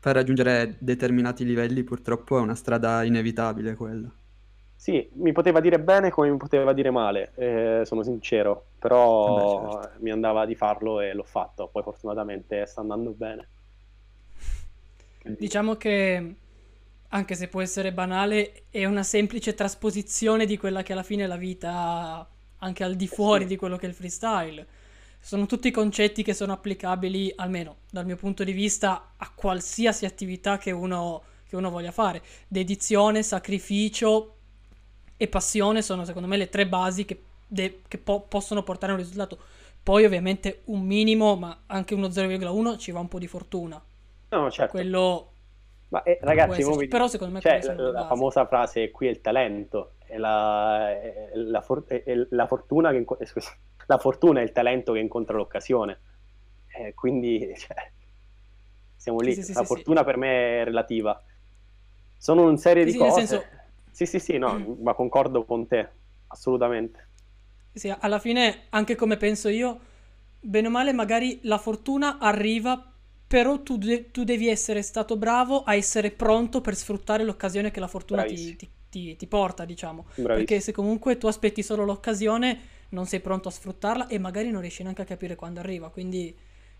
S4: per raggiungere determinati livelli purtroppo è una strada inevitabile quella.
S3: Sì, mi poteva dire bene come mi poteva dire male, eh, sono sincero, però
S4: Beh, certo.
S3: mi andava di farlo e l'ho fatto, poi fortunatamente sta andando bene. Quindi-
S2: Diciamo che, anche se può essere banale, è una semplice trasposizione di quella che alla fine è la vita anche al di fuori
S3: sì.
S2: di quello che è il freestyle. Sono tutti concetti che sono applicabili, almeno dal mio punto di vista, a qualsiasi attività che uno, che uno voglia fare. Dedizione, sacrificio e passione sono secondo me le tre basi che, de- che po- possono portare a un risultato. Poi ovviamente un minimo, ma anche uno 0,1 ci va un po' di fortuna.
S3: No, certo.
S2: Quello
S3: Ma eh, ragazzi,
S2: esserci, però secondo me sono
S3: la, la famosa frase qui è il talento, è la, è la for- è la fortuna che inco- eh, scusa, la fortuna è il talento che incontra l'occasione. Eh, quindi cioè, siamo lì.
S2: Sì, sì,
S3: la
S2: sì,
S3: fortuna per me è relativa. Sono una serie di cose.
S2: senso-
S3: Sì, sì, sì, no, ma concordo con te, assolutamente.
S2: Sì, alla fine, anche come penso io, bene o male, magari la fortuna arriva, però tu, de- tu devi essere stato bravo a essere pronto per sfruttare l'occasione che la fortuna ti, ti- ti- ti porta, diciamo.
S3: Bravissimo.
S2: Perché se comunque tu aspetti solo l'occasione, non sei pronto a sfruttarla e magari non riesci neanche a capire quando arriva. Quindi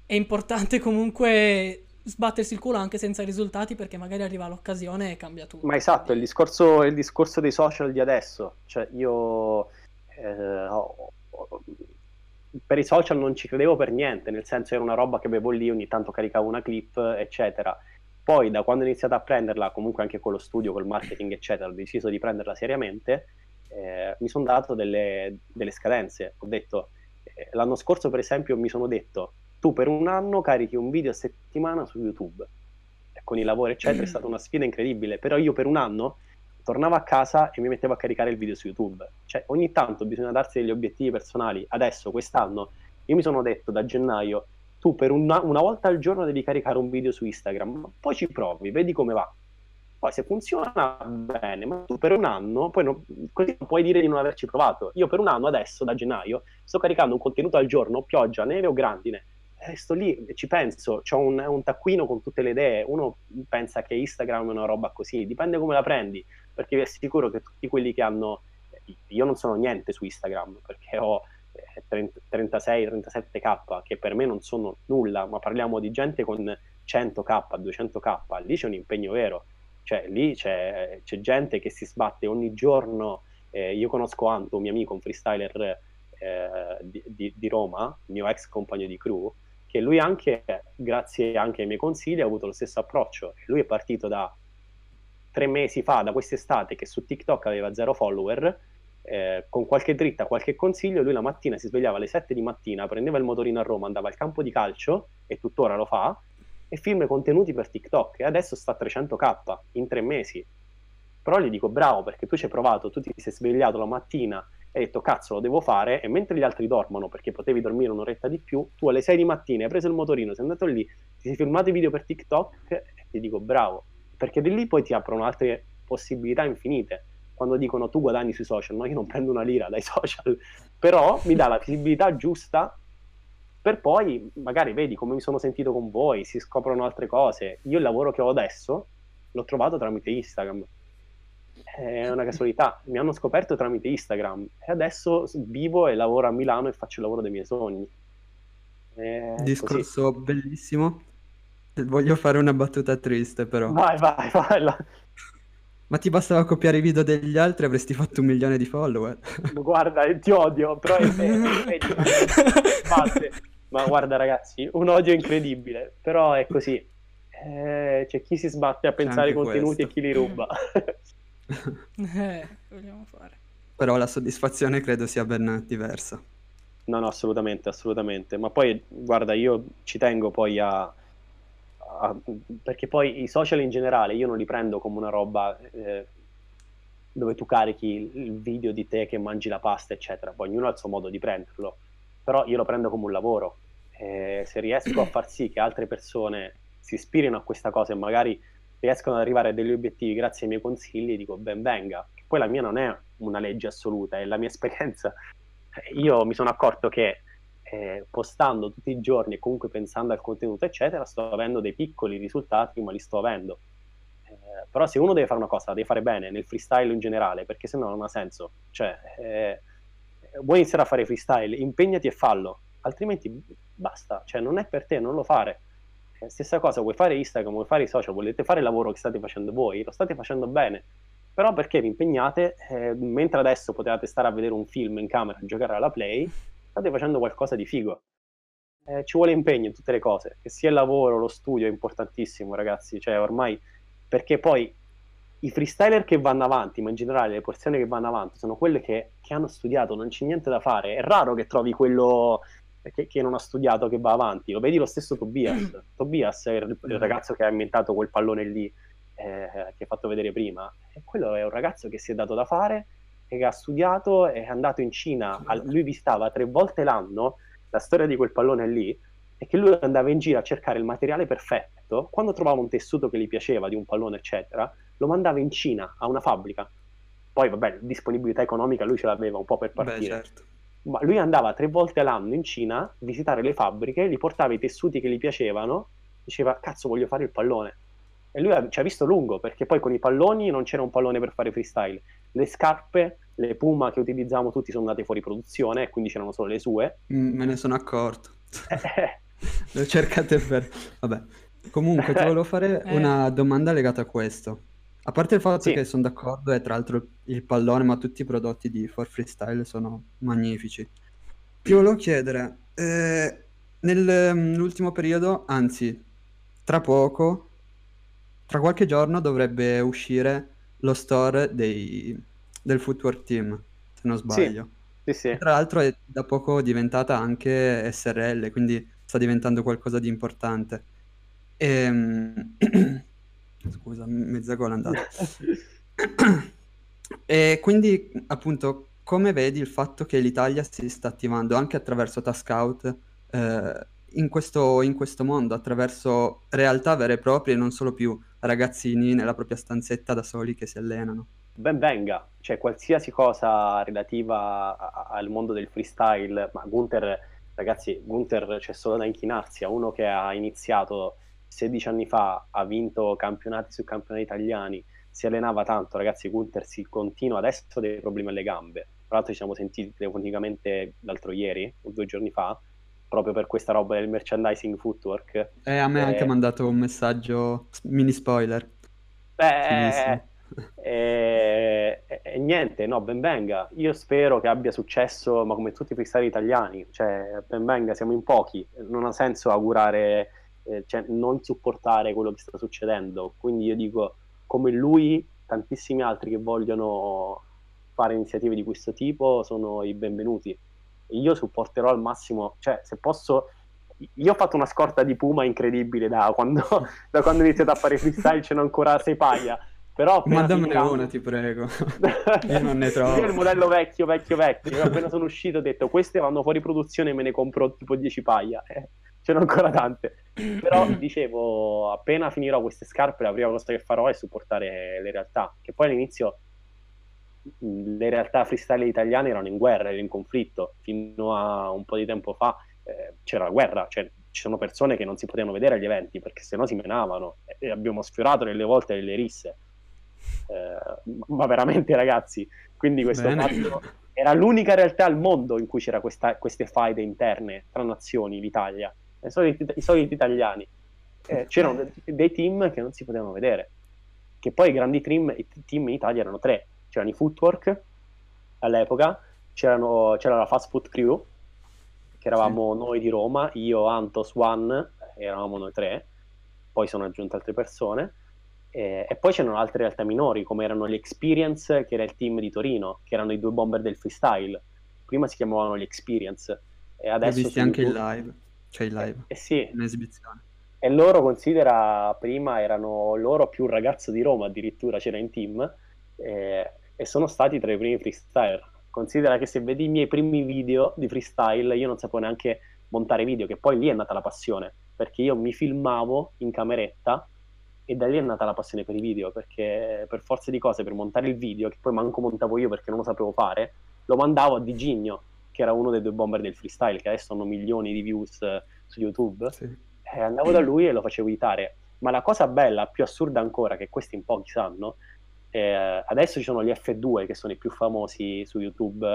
S2: è importante comunque sbattersi il culo anche senza risultati, perché magari arriva l'occasione e cambia tutto.
S3: Ma esatto, il discorso, il discorso dei social di adesso, cioè io eh, ho- ho- per i social non ci credevo per niente, nel senso era una roba che avevo lì, ogni tanto caricavo una clip, eccetera. Poi da quando ho iniziato a prenderla, comunque anche con lo studio, col marketing, eccetera, ho deciso di prenderla seriamente, eh, mi sono dato delle, delle scadenze. Ho detto, eh, l'anno scorso per esempio mi sono detto, tu per un anno carichi un video a settimana su YouTube. E con i lavori eccetera è stata una sfida incredibile, però io per un anno tornavo a casa e mi mettevo a caricare il video su YouTube. Cioè ogni tanto bisogna darsi degli obiettivi personali. Adesso, quest'anno, io mi sono detto da gennaio, tu per una, una volta al giorno devi caricare un video su Instagram, poi ci provi, vedi come va. Poi se funziona bene, ma tu per un anno, poi non- così non puoi dire di non averci provato. Io per un anno adesso, da gennaio, sto caricando un contenuto al giorno, pioggia, neve o grandine. E sto lì, ci penso, ho un, un taccuino con tutte le idee. Uno pensa che Instagram è una roba così, dipende come la prendi, perché vi assicuro che tutti quelli che hanno... Io non sono niente su Instagram, perché ho eh, 30 36-37k, che per me non sono nulla, ma parliamo di gente con 100k, 200k, lì c'è un impegno vero cioè lì c'è, c'è gente che si sbatte ogni giorno. eh, io conosco Anto, un mio amico, un freestyler eh, di- di Roma, mio ex compagno di crew, che lui anche, grazie anche ai miei consigli, ha avuto lo stesso approccio. Lui è partito da tre mesi fa, da quest'estate, che su TikTok aveva zero follower, eh, con qualche dritta, qualche consiglio, lui la mattina si svegliava alle 7 di mattina, prendeva il motorino a Roma, andava al campo di calcio, e tuttora lo fa, e filma contenuti per TikTok e adesso sta a 300k in tre mesi. Però gli dico bravo perché tu ci hai provato, tu ti sei svegliato la mattina e hai detto cazzo lo devo fare e mentre gli altri dormono perché potevi dormire un'oretta di più, tu alle 6 di mattina hai preso il motorino, sei andato lì, ti sei filmato i video per TikTok e ti dico bravo, perché di lì poi ti aprono altre possibilità infinite. Quando dicono tu guadagni sui social, no io non prendo una lira dai social, però mi dà la visibilità giusta per poi magari vedi come mi sono sentito con voi, si scoprono altre cose. Io il lavoro che ho adesso l'ho trovato tramite Instagram. È una casualità, mi hanno scoperto tramite Instagram e adesso vivo e lavoro a Milano e faccio il lavoro dei miei sogni. È così.
S4: Discorso bellissimo. Voglio fare una battuta triste però.
S3: Vai, vai, vai.
S4: Ma ti bastava copiare i video degli altri e avresti fatto un milione di follower.
S3: Guarda, ti odio, però è è. Ma guarda ragazzi, un odio incredibile, però è così. Eh, c'è chi si sbatte a pensare ai contenuti e
S4: questo.
S3: chi li ruba.
S2: Eh, vogliamo fare?
S4: Però la soddisfazione credo sia ben diversa.
S3: No, no, assolutamente, assolutamente. Ma poi, guarda, io ci tengo poi a, a- Perché poi i social in generale io non li prendo come una roba eh, dove tu carichi il- il video di te che mangi la pasta, eccetera. Poi ognuno ha il suo modo di prenderlo, però io lo prendo come un lavoro. E se riesco a far sì che altre persone si ispirino a questa cosa e magari riescono ad arrivare a degli obiettivi grazie ai miei consigli, dico ben venga. Poi la mia non è una legge assoluta, è la mia esperienza. Io mi sono accorto che eh, postando tutti i giorni e comunque pensando al contenuto, eccetera, sto avendo dei piccoli risultati, ma li sto avendo. Eh, però se uno deve fare una cosa, la deve fare bene nel freestyle in generale, perché sennò non ha senso. Cioè, eh, vuoi iniziare a fare freestyle, impegnati e fallo, altrimenti basta, cioè non è per te, non lo fare. Stessa cosa, vuoi fare Instagram, vuoi fare i social, volete fare il lavoro che state facendo voi, lo state facendo bene, però perché vi impegnate, eh, mentre adesso potevate stare a vedere un film in camera, a giocare alla play, state facendo qualcosa di figo. Eh, ci vuole impegno in tutte le cose, che sia il lavoro, lo studio è importantissimo, ragazzi, cioè ormai, perché poi i freestyler che vanno avanti, ma in generale le persone che vanno avanti, sono quelle che, che hanno studiato, non c'è niente da fare. È raro che trovi quello che, che non ha studiato che va avanti. Lo vedi lo stesso Tobias. Tobias è il, il ragazzo che ha inventato quel pallone lì eh, che hai fatto vedere prima. E quello è un ragazzo che si è dato da fare, e che ha studiato, è andato in Cina. al- lui visitava tre volte l'anno la storia di quel pallone lì e che lui andava in giro a cercare il materiale perfetto. Quando trovava un tessuto che gli piaceva di un pallone, eccetera, lo mandava in Cina a una fabbrica. Poi, vabbè, disponibilità economica lui ce l'aveva un po' per
S4: Beh,
S3: partire.
S4: certo.
S3: Ma lui andava tre volte all'anno in Cina, visitare le fabbriche, gli portava i tessuti che gli piacevano, diceva cazzo voglio fare il pallone. E lui ci ha visto lungo, perché poi con i palloni non c'era un pallone per fare freestyle. Le scarpe, le Puma che utilizzavamo tutti sono andate fuori produzione, e quindi c'erano solo le sue.
S4: Mm, me ne sono accorto.
S3: Eh,
S4: Le ho cercate per... Vabbè. Comunque, ti volevo fare
S2: Eh.
S4: una domanda legata a questo. A parte il fatto
S3: Sì.
S4: che sono d'accordo e tra l'altro il pallone, ma tutti i prodotti di For Freestyle sono magnifici. Ti volevo chiedere, eh, nell'ultimo periodo, anzi, tra poco, tra qualche giorno dovrebbe uscire lo store dei- del Footwork Team, se non sbaglio.
S3: sì, sì.
S4: Tra l'altro è da poco diventata anche SRL, quindi sta diventando qualcosa di importante. Ehm, Scusa, mezza gola è andata. E quindi, appunto, come vedi il fatto che l'Italia si sta attivando anche attraverso Task Out eh, in questo, in questo mondo, attraverso realtà vere e proprie, non solo più ragazzini nella propria stanzetta da soli che si allenano.
S3: Ben venga, cioè qualsiasi cosa relativa a- a- al mondo del freestyle, ma Gunther, ragazzi, Gunther c'è solo da inchinarsi a uno che ha iniziato 16 anni fa, ha vinto campionati su campionati italiani, si allenava tanto, ragazzi, Gunther si continua, adesso ha dei problemi alle gambe. Tra l'altro ci siamo sentiti telefonicamente l'altro ieri, o due giorni fa, proprio per questa roba del merchandising footwork.
S4: E a me ha anche
S3: Eh.
S4: mandato un messaggio, mini spoiler.
S3: Beh, e, e- e niente, no, ben venga. Io spero che abbia successo, ma come tutti i freestyle italiani, cioè, ben venga, siamo in pochi, non ha senso augurare, eh, cioè, non supportare quello che sta succedendo. Quindi io dico, come lui, tantissimi altri che vogliono fare iniziative di questo tipo sono i benvenuti. Io supporterò al massimo, cioè, se posso. Io ho fatto una scorta di Puma incredibile da quando, da quando ho iniziato a fare freestyle, ce n'ho ancora sei paia. Però appena
S4: Mandamene
S3: finiranno-
S4: una, ti prego. Io non ne trovo.
S3: Io il modello vecchio, vecchio, vecchio. Io appena sono uscito ho detto queste vanno fuori produzione e me ne compro tipo 10 paia. Eh, ce n'ho ancora tante. Però dicevo, appena finirò queste scarpe, la prima cosa che farò è supportare le realtà. Che poi all'inizio le realtà freestyle italiane erano in guerra, erano in conflitto. Fino a un po' di tempo fa eh, c'era la guerra, cioè ci sono persone che non si potevano vedere agli eventi perché sennò si menavano e abbiamo sfiorato delle volte delle risse. Eh, ma veramente ragazzi, quindi questo fatto era l'unica realtà al mondo in cui c'era questa- queste faide interne tra nazioni, l'Italia, i soliti, i soliti italiani. Eh, c'erano de- dei team che non si potevano vedere, che poi i grandi team, i team in Italia erano tre, c'erano i Footwork all'epoca, c'erano- c'era la Fast Food Crew, che eravamo noi di Roma, io, Antos, One, eravamo noi tre, poi sono aggiunte altre persone, e, e poi c'erano altre realtà minori, come erano gli Experience, che era il team di Torino, che erano i due bomber del freestyle. Prima si chiamavano gli Experience, e
S4: Li ho
S3: adesso
S4: visti anche in
S3: YouTube-
S4: live, cioè in live,
S3: Eh sì,
S4: in esibizione.
S3: e loro considera prima erano loro più un ragazzo di Roma addirittura c'era in team eh, e sono stati tra i primi freestyle. Considera che se vedi i miei primi video di freestyle, io non sapevo neanche montare video, che poi lì è nata la passione, perché io mi filmavo in cameretta e da lì è nata la passione per i video, perché per forza di cose, per montare il video, che poi manco montavo io perché non lo sapevo fare, lo mandavo a Digigno, che era uno dei due bomber del freestyle, che adesso hanno milioni di views eh, su YouTube.
S4: Sì.
S3: E andavo da lui e lo facevo editare. Ma la cosa bella, più assurda ancora, che questi in pochi sanno, eh, adesso ci sono gli F2 che sono i più famosi su YouTube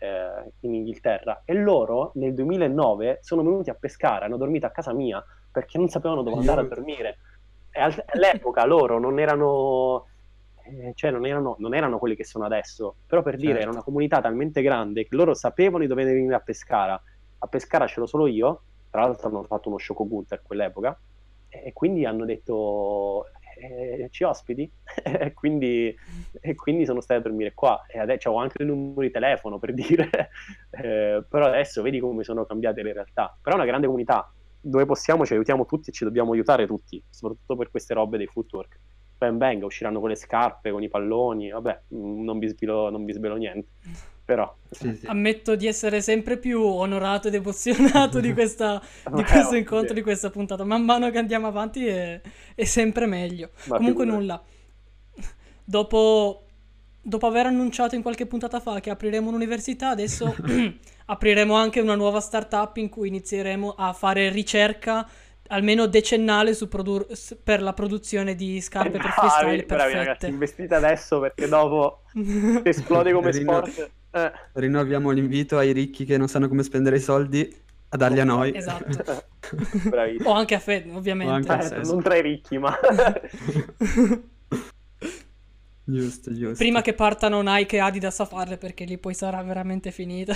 S3: eh, in Inghilterra e loro nel 2009 sono venuti a pescare, hanno dormito a casa mia perché non sapevano dove andare a dormire. E al- all'epoca loro non erano, eh, cioè non erano, non erano quelli che sono adesso, però per dire
S4: Certo.
S3: era una comunità talmente grande che loro sapevano di dove venire a Pescara. A Pescara ce l'ho solo io, tra l'altro hanno fatto uno Shokogunter a quell'epoca e quindi hanno detto eh, ci ospiti? E quindi, e quindi sono stato a dormire qua. E adesso ho anche il numero di telefono per dire. Eh, però adesso vedi come sono cambiate le realtà. Però è una grande comunità dove possiamo ci aiutiamo tutti e ci dobbiamo aiutare tutti soprattutto per queste robe dei footwork ben venga usciranno con le scarpe con i palloni vabbè mm, non vi svelo, non vi svelo niente però
S4: Sì, sì.
S2: Ammetto di essere sempre più onorato ed emozionato di, questa, di
S3: Eh,
S2: questo
S3: ovvio.
S2: incontro, di questa puntata. Man mano che andiamo avanti è, è sempre meglio.
S3: Ma
S2: Comunque nulla. Dopo, dopo aver annunciato in qualche puntata fa che apriremo un'università, adesso apriremo anche una nuova startup in cui inizieremo a fare ricerca almeno decennale su produr- s- per la produzione di scarpe per
S3: Bravi,
S2: freestyle
S3: bravi ragazzi
S2: perfette.
S3: investite adesso perché dopo esplode come
S4: Rino-
S3: sport Eh,
S4: Rinnoviamo l'invito ai ricchi che non sanno come spendere i soldi a darli a noi.
S2: Esatto. O anche a Fed, ovviamente.
S4: Anche
S3: Eh, non tra i ricchi ma
S4: Giusto, giusto.
S2: Prima che partano Nike e Adidas a farle perché lì poi sarà veramente finita.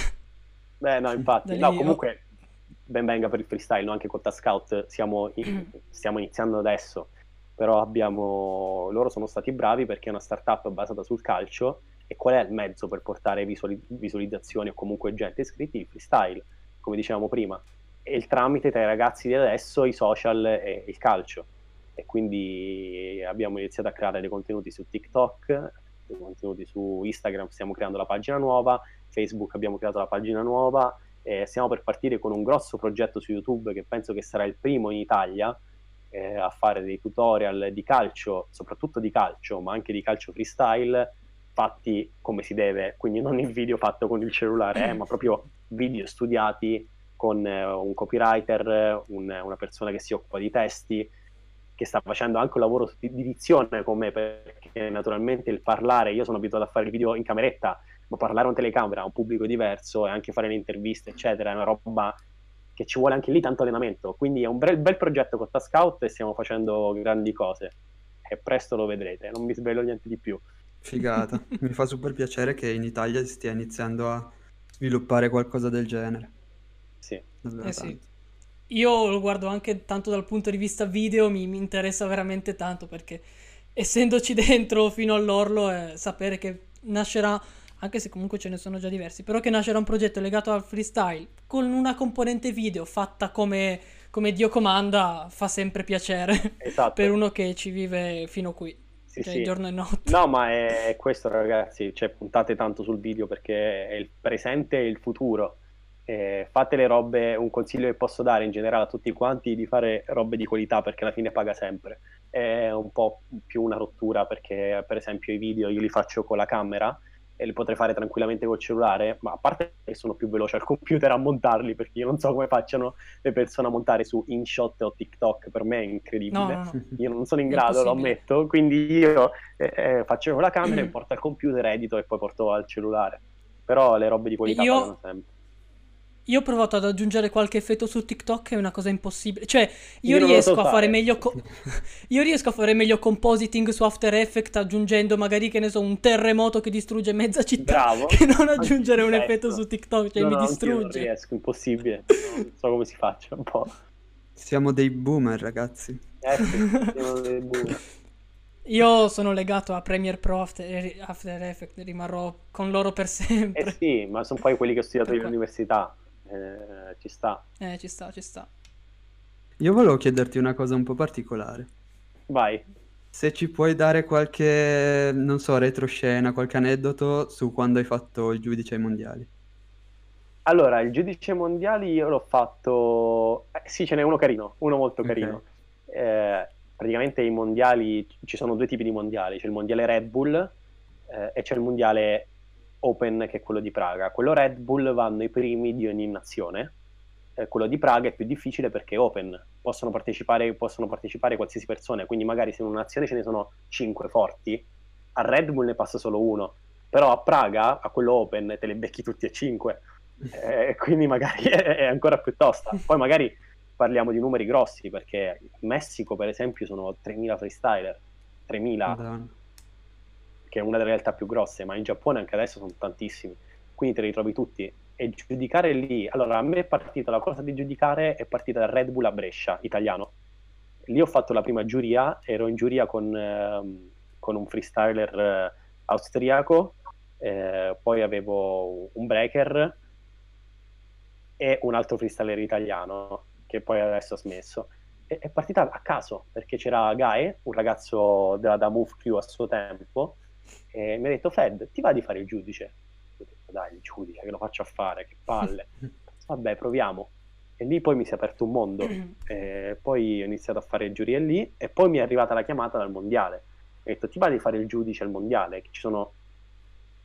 S3: Beh, no, infatti,
S2: Da
S3: no,
S2: lì,
S3: comunque ben venga per il freestyle, no? anche con Scout siamo in- stiamo iniziando adesso, però abbiamo, loro sono stati bravi perché è una startup basata sul calcio e qual è il mezzo per portare visuali- visualizzazioni o comunque gente iscritti? Il freestyle, come dicevamo prima, e il tramite tra i ragazzi di adesso, i social e il calcio. E quindi abbiamo iniziato a creare dei contenuti su TikTok, dei contenuti su Instagram, stiamo creando la pagina nuova, Facebook abbiamo creato la pagina nuova e stiamo per partire con un grosso progetto su YouTube che penso che sarà il primo in Italia eh, a fare dei tutorial di calcio, soprattutto di calcio, ma anche di calcio freestyle fatti come si deve, quindi non il video fatto con il cellulare, eh, ma proprio video studiati con eh, un copywriter, un- una persona che si occupa di testi, che sta facendo anche un lavoro di dizione con me, perché naturalmente il parlare, io sono abituato a fare il video in cameretta, ma parlare a un telecamera a un pubblico diverso e anche fare le interviste, eccetera, è una roba che ci vuole anche lì tanto allenamento. Quindi è un bel, bel progetto con Scout e stiamo facendo grandi cose. E presto lo vedrete, non vi svelo niente di più.
S4: Figata. Mi fa super piacere che in Italia si stia iniziando a sviluppare qualcosa del genere.
S3: Sì.
S4: Davvero
S2: Eh sì. Io lo guardo anche tanto dal punto di vista video, mi, mi interessa veramente tanto perché essendoci dentro fino all'orlo, eh, sapere che nascerà, anche se comunque ce ne sono già diversi, però che nascerà un progetto legato al freestyle con una componente video fatta come, come Dio comanda fa sempre piacere
S3: Esatto.
S2: per uno che ci vive fino qui,
S3: Sì,
S2: cioè
S3: sì.
S2: giorno e notte.
S3: No, ma è questo, ragazzi. Cioè, puntate tanto sul video perché è il presente e il futuro. Eh, fate le robe. Un consiglio che posso dare in generale a tutti quanti di fare robe di qualità perché alla fine paga sempre. È un po' più una rottura perché, per esempio, i video io li faccio con la camera e li potrei fare tranquillamente col cellulare, ma a parte che sono più veloce al computer a montarli perché io non so come facciano le persone a montare su InShot o TikTok. Per me è incredibile
S2: No, no,
S3: io non sono in grado, lo ammetto, quindi io eh, eh, faccio con la camera porto al computer, edito e poi porto al cellulare. Però le robe di qualità
S2: Io-
S3: sempre.
S2: Io ho provato ad aggiungere qualche effetto su TikTok, è una cosa impossibile. Cioè, io,
S3: Io
S2: riesco
S3: so
S2: a fare
S3: fare.
S2: meglio. co- io riesco a fare meglio compositing su After Effects aggiungendo magari, che ne so, un terremoto che distrugge mezza città.
S3: Bravo.
S2: Che non aggiungere un effetto su TikTok, cioè
S3: No,
S2: mi
S3: no, anch'io Non
S2: distrugge.
S3: riesco, impossibile. Non so come si faccia un po'.
S4: Siamo dei boomer, ragazzi.
S3: Eh sì, siamo dei boomer.
S2: Io sono legato a Premiere Pro After, After Effects, rimarrò con loro per
S3: Eh
S2: sempre.
S3: sì, ma sono poi quelli che ho studiato all'università. Eh, ci sta.
S2: Eh, ci sta, ci sta.
S4: Io volevo chiederti una cosa un po' particolare.
S3: Vai.
S4: Se ci puoi dare qualche, non so, retroscena, qualche aneddoto su quando hai fatto il giudice ai mondiali.
S3: Allora, il giudice mondiali io l'ho fatto... eh, sì, ce n'è uno carino, uno molto carino. Eh, praticamente i mondiali, ci sono due tipi di mondiali, c'è il mondiale Red Bull eh, e c'è il mondiale Open che è quello di Praga. Quello Red Bull vanno i primi di ogni nazione, eh, quello di Praga è più difficile perché è Open, possono partecipare, possono partecipare qualsiasi persona, quindi magari se in una nazione ce ne sono 5 forti, a Red Bull ne passa solo uno, però a Praga, a quello Open, te le becchi tutti e 5 eh, quindi magari è, ancora più tosta. Poi magari parliamo di numeri grossi, perché in Messico, per esempio, sono 3.000 freestyler, 3.000,
S4: Madonna.
S3: Che è una delle realtà più grosse, ma in Giappone anche adesso sono tantissimi, quindi te li trovi tutti. E giudicare lì, allora a me è partita la cosa di giudicare, è partita da Red Bull a Brescia, italiano. Lì ho fatto la prima giuria, ero in giuria con, ehm, con un freestyler eh, austriaco, eh, poi avevo un breaker e un altro freestyler italiano che poi adesso ha smesso. È partita a caso perché c'era Gae, un ragazzo della da Move Crew a suo tempo, e mi ha detto: Fed, ti va di fare il giudice? Ho detto, dai, il giudice, che lo faccio a fare, che palle. Vabbè, proviamo. E lì poi mi si è aperto un mondo. E poi ho iniziato a fare giurie lì e poi mi è arrivata la chiamata dal mondiale. Ha detto: Ti va di fare il giudice al mondiale? Che ci sono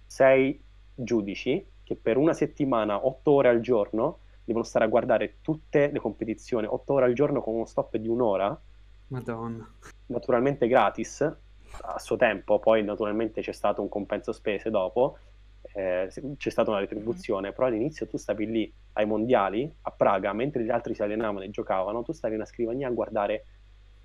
S3: sei giudici che per una settimana, otto ore al giorno, devono stare a guardare tutte le competizioni, otto ore al giorno con uno stop di un'ora,
S4: Madonna.
S3: naturalmente gratis a suo tempo, poi naturalmente c'è stato un compenso spese dopo, eh, c'è stata una retribuzione, però all'inizio tu stavi lì ai mondiali a Praga, mentre gli altri si allenavano e giocavano, tu stavi in una scrivania a guardare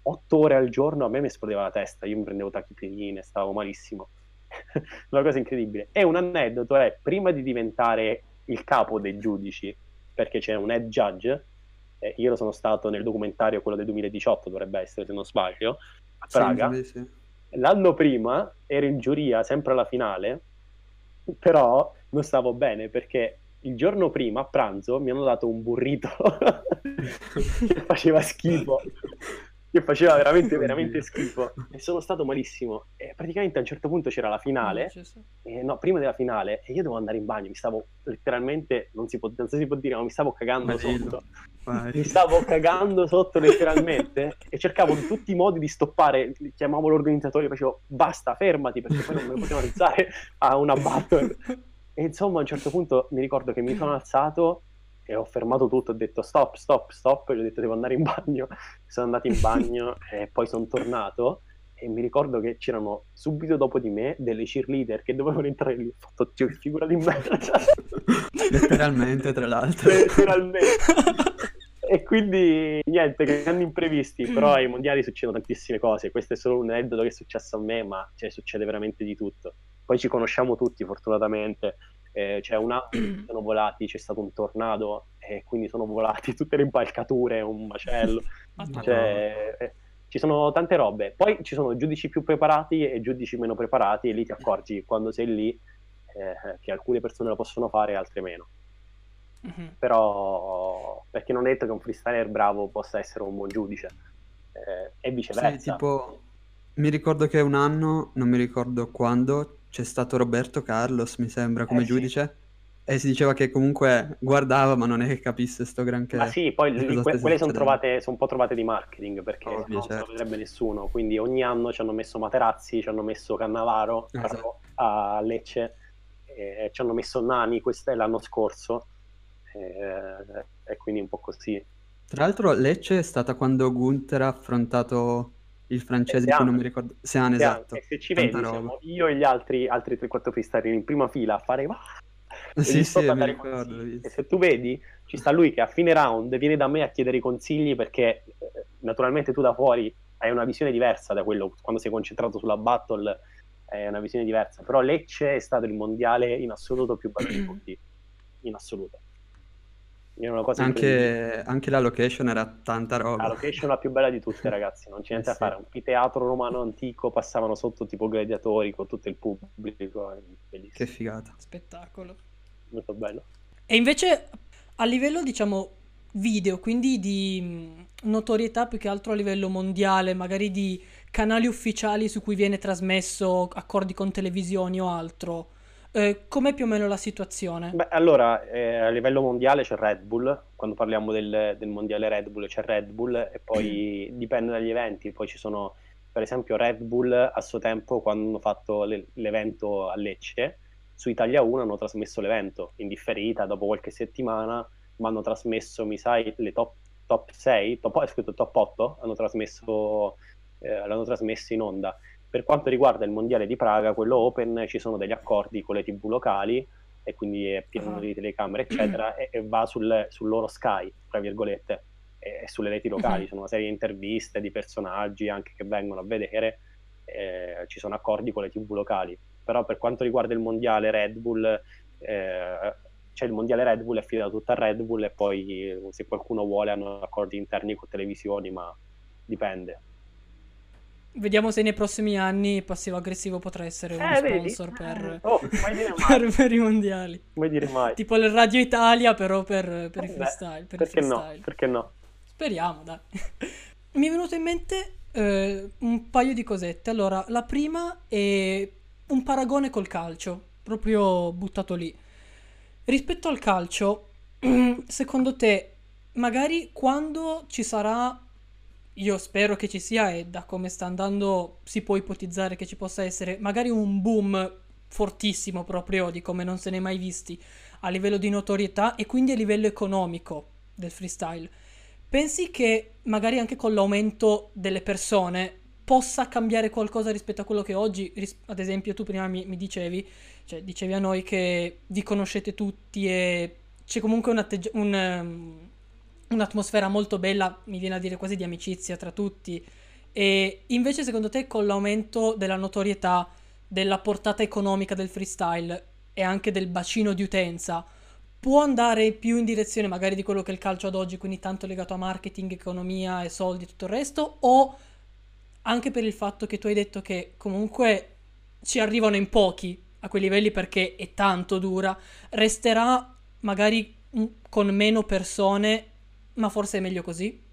S3: otto ore al giorno, a me mi esplodeva la testa, io mi prendevo tachipirine, stavo malissimo. una cosa incredibile. E un aneddoto è, prima di diventare il capo dei giudici, perché c'è un head judge, eh, io lo sono stato nel documentario, quello del 2018 dovrebbe essere, se non sbaglio, a Praga.
S4: sì.
S3: L'anno prima ero in giuria, sempre alla finale, però non stavo bene perché il giorno prima a pranzo mi hanno dato un burrito. Che faceva schifo, che faceva veramente, veramente schifo. E sono stato malissimo. E praticamente a un certo punto c'era la finale, eh, no, prima della finale, e io dovevo andare in bagno, mi stavo letteralmente, non si può, non si può dire, ma mi stavo cagando sotto. mi stavo cagando sotto letteralmente. E cercavo in tutti i modi di stoppare, chiamavo l'organizzatore e facevo basta fermati perché poi non me ne potevano alzare a una battle. E insomma a un certo punto mi ricordo che mi sono alzato e ho fermato tutto, ho detto stop, stop, stop e gli ho detto devo andare in bagno sono andato in bagno e poi sono tornato e mi ricordo che c'erano subito dopo di me delle cheerleader che dovevano entrare lì ho fatto "Dio, che figura di merda
S4: Letteralmente, tra l'altro.
S3: letteralmente e quindi niente, grandi imprevisti, però ai mondiali succedono tantissime cose. Questo è solo un aneddoto che è successo a me, ma cioè, succede veramente di tutto. Poi ci conosciamo tutti, fortunatamente. Eh, c'è un che sono volati, c'è stato un tornado e quindi sono volati tutte le impalcature, un macello. Cioè, eh, ci sono tante robe. Poi ci sono giudici più preparati e giudici meno preparati, e lì ti accorgi quando sei lì eh, che alcune persone lo possono fare e altre meno
S2: Mhm.
S3: però perché non è detto che un freestyler bravo possa essere un buon giudice eh, e
S4: Sì,
S3: viceversa
S4: tipo, mi ricordo che un anno, non mi ricordo quando, c'è stato Roberto Carlos, mi sembra, come
S3: Eh, sì.
S4: giudice, e si diceva che comunque guardava, ma non è che capisse sto granché.
S3: ma sì poi que- quelle sono trovate sono un po' trovate di marketing perché non se lo
S4: certo.
S3: vedrebbe nessuno quindi ogni anno ci hanno messo Materazzi ci hanno messo Cannavaro
S4: Esatto.
S3: a Lecce e ci hanno messo Nani questo è l'anno scorso eh, e quindi un po' così
S4: Tra l'altro Lecce è stata quando Gunther ha affrontato il francese di cui non mi ricordo. Sean, esatto.
S3: e se ci vedi io e gli altri altri 3-4 freestyler in prima fila a fare e
S4: Sì, sì, mi ricordo.
S3: E se tu vedi, ci sta lui che a fine round viene da me a chiedere i consigli perché eh, naturalmente tu da fuori hai una visione diversa da quello quando sei concentrato sulla battle è una visione diversa, però Lecce è stato il mondiale in assoluto più bello di tutti, in assoluto. Era una cosa incredibile.
S4: Anche, anche la location era tanta roba.
S3: La location la più bella di tutte, ragazzi, non c'è niente
S4: Eh
S3: da fare.
S4: sì.
S3: Un anfiteatro romano antico, passavano sotto tipo gladiatori con tutto il pubblico, è bellissimo,
S4: Che figata.
S2: Spettacolo.
S3: molto bello.
S2: E invece a livello, diciamo, video, quindi di mh, notorietà più che altro a livello mondiale, magari di canali ufficiali su cui viene trasmesso accordi con televisioni o altro. Eh, com'è più o meno la situazione?
S3: Beh, allora, eh, a livello mondiale c'è Red Bull, quando parliamo del, del mondiale Red Bull c'è Red Bull e poi dipende dagli eventi, poi ci sono per esempio Red Bull a suo tempo quando hanno fatto le- l'evento a Lecce, su Italia 1 hanno trasmesso l'evento in differita dopo qualche settimana, ma hanno trasmesso, mi sai, le top, top 6, top, è scritto top 8, hanno trasmesso, eh, l'hanno trasmesso in onda. Per quanto riguarda il mondiale di Praga, quello open, ci sono degli accordi con le tv locali e quindi è pieno
S2: Ah.
S3: di telecamere, eccetera, e, e va sul, sul loro Sky, tra virgolette, e, e sulle reti locali.
S2: Mhm.
S3: Sono una serie di interviste di personaggi anche che vengono a vedere, eh, ci sono accordi con le tv locali. Però per quanto riguarda il mondiale Red Bull, eh, c'è il mondiale Red Bull, è affidato tutto a Red Bull e poi eh, se qualcuno vuole hanno accordi interni con televisioni, ma dipende.
S2: Vediamo se nei prossimi anni passivo aggressivo potrà essere uno
S3: Eh, vedi?
S2: sponsor per,
S3: Oh,
S2: per- per i mondiali.
S3: mai dire mai.
S2: Tipo il Radio Italia, però per, per il
S3: Beh,
S2: freestyle. Per
S3: perché no? Perché no?
S2: Speriamo, dai. Mi è venuto in mente eh, un paio di cosette. Allora, la prima è un paragone col calcio, proprio buttato lì. Rispetto al calcio, secondo te, magari quando ci sarà, io spero che ci sia e da come sta andando si può ipotizzare che ci possa essere, magari un boom fortissimo proprio di come non se ne è mai visti a livello di notorietà e quindi a livello economico del freestyle. Pensi che magari anche con l'aumento delle persone possa cambiare qualcosa rispetto a quello che oggi, ad esempio tu prima mi, mi dicevi, cioè dicevi a noi che vi conoscete tutti e c'è comunque un atteggi- un, ehm, un'atmosfera molto bella, mi viene a dire quasi di amicizia tra tutti. E invece secondo te con l'aumento della notorietà, della portata economica del freestyle e anche del bacino di utenza, può andare più in direzione magari di quello che è il calcio ad oggi, quindi tanto legato a marketing, economia e soldi e tutto il resto, o anche per il fatto che tu hai detto che comunque ci arrivano in pochi a quei livelli perché è tanto dura, resterà magari con meno persone, ma forse è meglio così?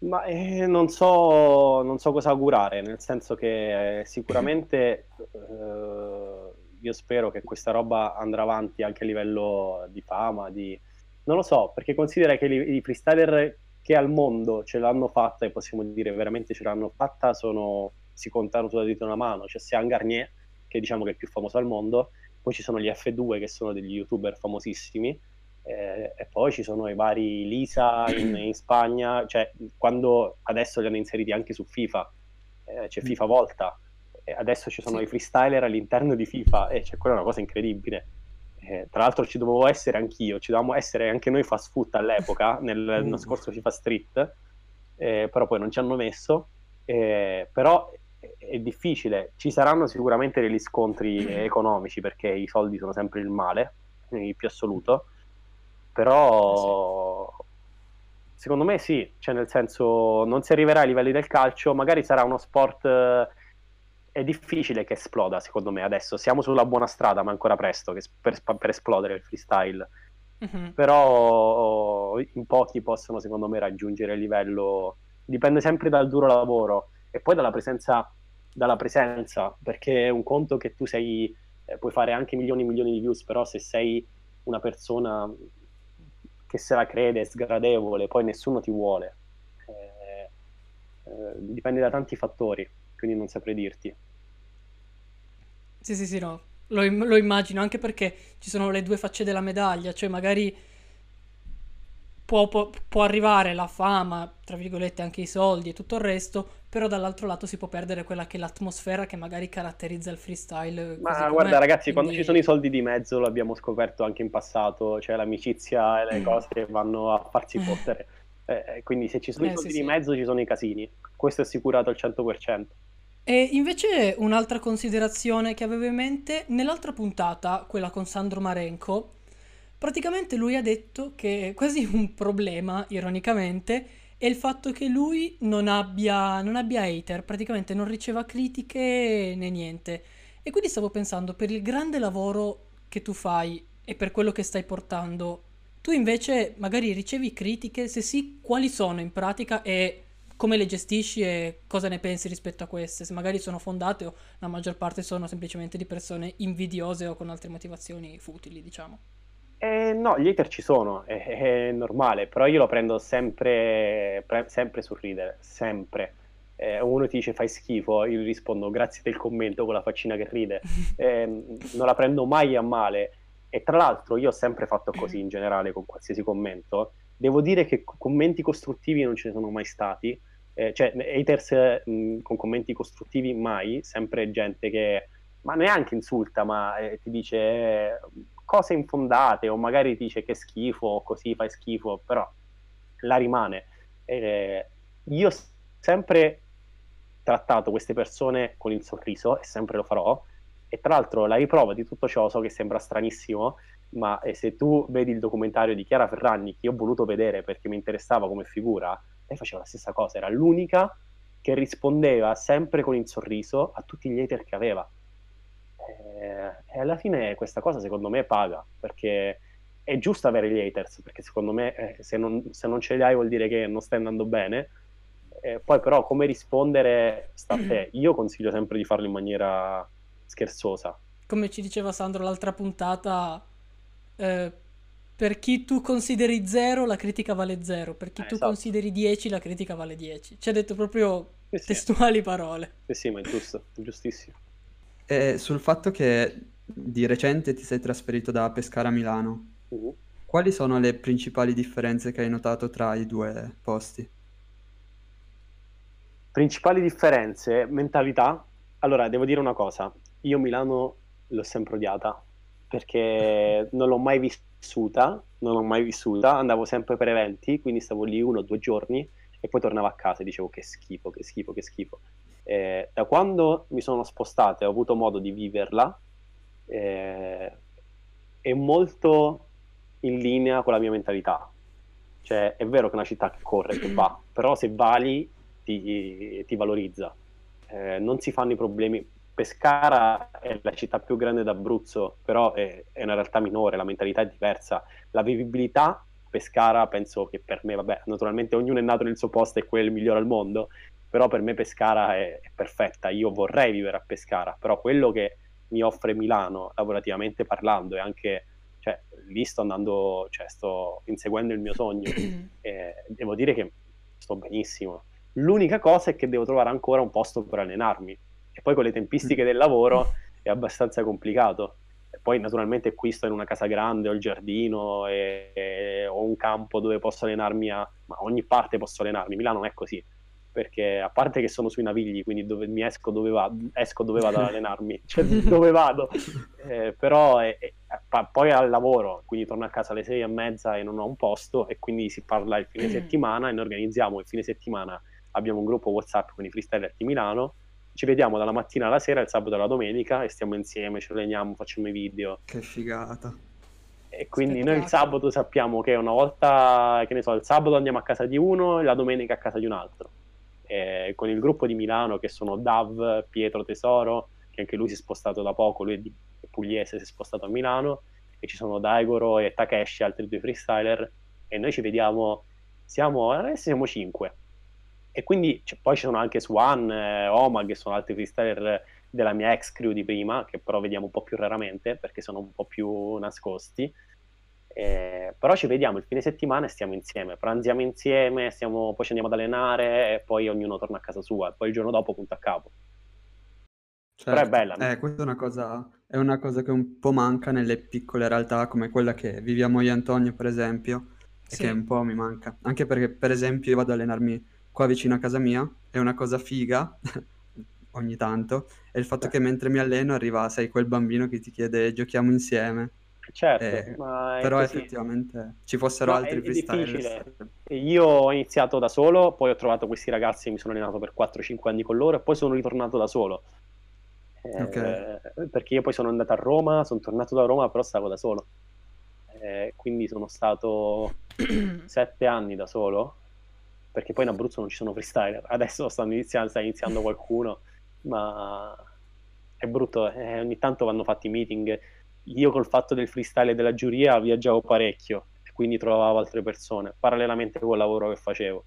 S3: Ma eh, non so, non so cosa augurare, nel senso che eh, sicuramente eh, io spero che questa roba andrà avanti anche a livello di fama, di... non lo so, perché considera che i, i freestyler che al mondo ce l'hanno fatta, e possiamo dire veramente ce l'hanno fatta, sono, si contano sulla dita una mano, c'è Sean Garnier, che diciamo che è il più famoso al mondo, poi ci sono gli F2 che sono degli youtuber famosissimi, eh, e poi ci sono i vari Lisa in, in Spagna, cioè quando adesso li hanno inseriti anche su FIFA, eh, c'è FIFA Volta, e adesso ci sono
S2: Sì.
S3: i freestyler all'interno di FIFA e cioè, quella è una cosa incredibile. Eh, tra l'altro ci dovevo essere anch'io, ci dovevamo essere anche noi fast food all'epoca, nel, nello
S4: Mm.
S3: scorso FIFA Street, eh, però poi non ci hanno messo, eh, però è, è difficile, ci saranno sicuramente degli scontri economici perché i soldi sono sempre il male, il più assoluto, però secondo me sì, cioè nel senso non si arriverà ai livelli del calcio, magari sarà uno sport... eh, è difficile che esploda, secondo me, adesso. Siamo sulla buona strada, ma ancora presto che- per, per esplodere il freestyle.
S2: Mhm.
S3: Però in pochi possono, secondo me, raggiungere il livello. Dipende sempre dal duro lavoro e poi dalla presenza, dalla presenza perché è un conto che tu sei, eh, puoi fare anche milioni e milioni di views, però se sei una persona che se la crede, è sgradevole, poi nessuno ti vuole. Eh, eh, dipende da tanti fattori, quindi non saprei dirti.
S2: Sì, sì, sì, no, lo, lo immagino, anche perché ci sono le due facce della medaglia, cioè magari può, può- può arrivare la fama, tra virgolette anche i soldi e tutto il resto, però dall'altro lato si può perdere quella che è l'atmosfera che magari caratterizza il freestyle.
S3: Ma guarda, ragazzi, quando
S2: quindi-
S3: ci sono i soldi di mezzo, l'abbiamo scoperto anche in passato, cioè l'amicizia e le
S2: Mm.
S3: cose che vanno a farsi fottere. Eh, eh, quindi se ci sono
S2: Eh,
S3: i soldi
S2: sì,
S3: di
S2: sì.
S3: mezzo, ci sono i casini. Questo è assicurato al 100%.
S2: E invece un'altra considerazione che avevo in mente, nell'altra puntata, quella con Sandro Marenco, praticamente lui ha detto che quasi un problema, ironicamente, è il fatto che lui non abbia, non abbia hater, praticamente non riceva critiche né niente. E quindi stavo pensando, per il grande lavoro che tu fai e per quello che stai portando, tu invece magari ricevi critiche, se sì, quali sono in pratica e come le gestisci e cosa ne pensi rispetto a queste? Se magari sono fondate o la maggior parte sono semplicemente di persone invidiose o con altre motivazioni futili, diciamo.
S3: Eh, no, gli hater ci sono, è, è normale, però io lo prendo sempre, pre- sempre sul ridere, sempre. Eh, uno ti dice fai schifo, io gli rispondo grazie del commento con la faccina che ride, eh, non la prendo mai a male. E tra l'altro io ho sempre fatto così in generale con qualsiasi commento. Devo dire che commenti costruttivi non ce ne sono mai stati, eh, cioè haters mh, con commenti costruttivi mai, sempre gente che ma neanche insulta, ma eh, ti dice eh, cose infondate o magari dice che schifo o così fai schifo, però la rimane. Eh, io ho sempre trattato queste persone con il sorriso e sempre lo farò. E tra l'altro la riprova di tutto ciò, so che sembra stranissimo, ma eh, se tu vedi il documentario di Chiara Ferragni, che ho voluto vedere perché mi interessava come figura, lei faceva la stessa cosa, era l'unica che rispondeva sempre con il sorriso a tutti gli hater che aveva e alla fine questa cosa secondo me paga, perché è giusto avere gli haters, perché secondo me eh, se, non, se, non, ce li hai vuol dire che non stai andando bene. Eh, poi però come rispondere sta a te. Io consiglio sempre di farlo in maniera scherzosa.
S2: Come ci diceva Sandro l'altra puntata, eh, per chi tu consideri 0 la critica vale 0, per chi
S3: Eh,
S2: tu
S3: esatto.
S2: consideri 10 la critica vale 10. Ci ha detto proprio
S3: Sì, sì.
S2: testuali parole.
S3: Sì, sì, ma è giusto, è giustissimo.
S4: E sul fatto che di recente ti sei trasferito da Pescara a Milano,
S3: Mhm.
S4: quali sono le principali differenze che hai notato tra i due posti?
S3: Principali differenze, mentalità. Allora, devo dire una cosa, io Milano l'ho sempre odiata perché non l'ho mai vissuta, non l'ho mai vissuta, andavo sempre per eventi, quindi stavo lì uno o due giorni e poi tornavo a casa e dicevo che schifo, che schifo, che schifo. Eh, da quando mi sono spostato e ho avuto modo di viverla, eh, è molto in linea con la mia mentalità. Cioè, è vero che è una città che corre, che va, però se vali ti, ti valorizza. Eh, non si fanno i problemi. Pescara è la città più grande d'Abruzzo, però è, è una realtà minore, la mentalità è diversa. La vivibilità, Pescara, penso che per me, vabbè, naturalmente ognuno è nato nel suo posto e quello è il migliore al mondo, però per me Pescara è, è perfetta. Io vorrei vivere a Pescara, però quello che mi offre Milano, lavorativamente parlando, e anche, cioè, lì sto andando, cioè, sto inseguendo il mio sogno. e devo dire che sto benissimo. L'unica cosa è che devo trovare ancora un posto per allenarmi. E poi con le tempistiche del lavoro è abbastanza complicato. E poi naturalmente qui sto in una casa grande, ho il giardino e, e ho un campo dove posso allenarmi a... ma ogni parte posso allenarmi. Milano non è così. Perché a parte che sono sui Navigli, quindi dove mi esco dove vado, esco dove vado ad allenarmi, cioè dove vado. Eh, però è- è- pa- poi al lavoro, quindi torno a casa alle sei e mezza e non ho un posto e quindi si parla il fine settimana e noi organizziamo il fine settimana abbiamo un gruppo WhatsApp con i freestyler di Milano. Ci vediamo dalla mattina alla sera, il sabato e la domenica e stiamo insieme, ci alleniamo, facciamo i video.
S4: Che figata.
S3: E quindi noi il
S2: Spettacolo.
S3: sabato sappiamo che una volta, che ne so, il sabato andiamo a casa di uno e la domenica a casa di un altro. E con il gruppo di Milano che sono Dav, Pietro Tesoro, che anche lui si è spostato da poco, lui è di pugliese, si è spostato a Milano, e ci sono Daigoro e Takeshi, altri due freestyler, e noi ci vediamo, siamo, adesso siamo cinque. E quindi c- poi ci sono anche Swan, eh, Omag, che sono altri freestyler della mia ex crew di prima, che però vediamo un po' più raramente perché sono un po' più nascosti. Eh, però ci vediamo il fine settimana e stiamo insieme, pranziamo insieme, stiamo- poi ci andiamo ad allenare e poi ognuno torna a casa sua, poi il giorno dopo punta a capo. Però è
S4: Certo.
S3: bella?
S4: Eh, questa è una cosa, è una cosa che un po' manca nelle piccole realtà come quella che viviamo io e Antonio, per esempio, e
S2: Sì.
S4: che un po' mi manca. Anche perché, per esempio, io vado ad allenarmi qua vicino a casa mia, è una cosa figa, ogni tanto, è il fatto
S3: Eh.
S4: che mentre mi alleno arriva, sai, quel bambino che ti chiede giochiamo insieme.
S3: Certo,
S4: Eh,
S3: ma è
S4: Però
S3: così.
S4: effettivamente ci fossero
S3: è-
S4: altri
S3: è
S4: freestyler.
S3: difficile. Io ho iniziato da solo, poi ho trovato questi ragazzi e mi sono allenato per 4-5 anni con loro e poi sono ritornato da solo. Eh,
S4: Ok.
S3: perché io poi sono andato a Roma, sono tornato da Roma, però stavo da solo. Eh, quindi sono stato 7 anni da solo, perché poi in Abruzzo non ci sono freestyler. Adesso stanno iniziando, sta iniziando qualcuno, ma è brutto. eh, ogni tanto vanno fatti meeting. Io col fatto del freestyle e della giuria viaggiavo parecchio e quindi trovavo altre persone, parallelamente col lavoro che facevo.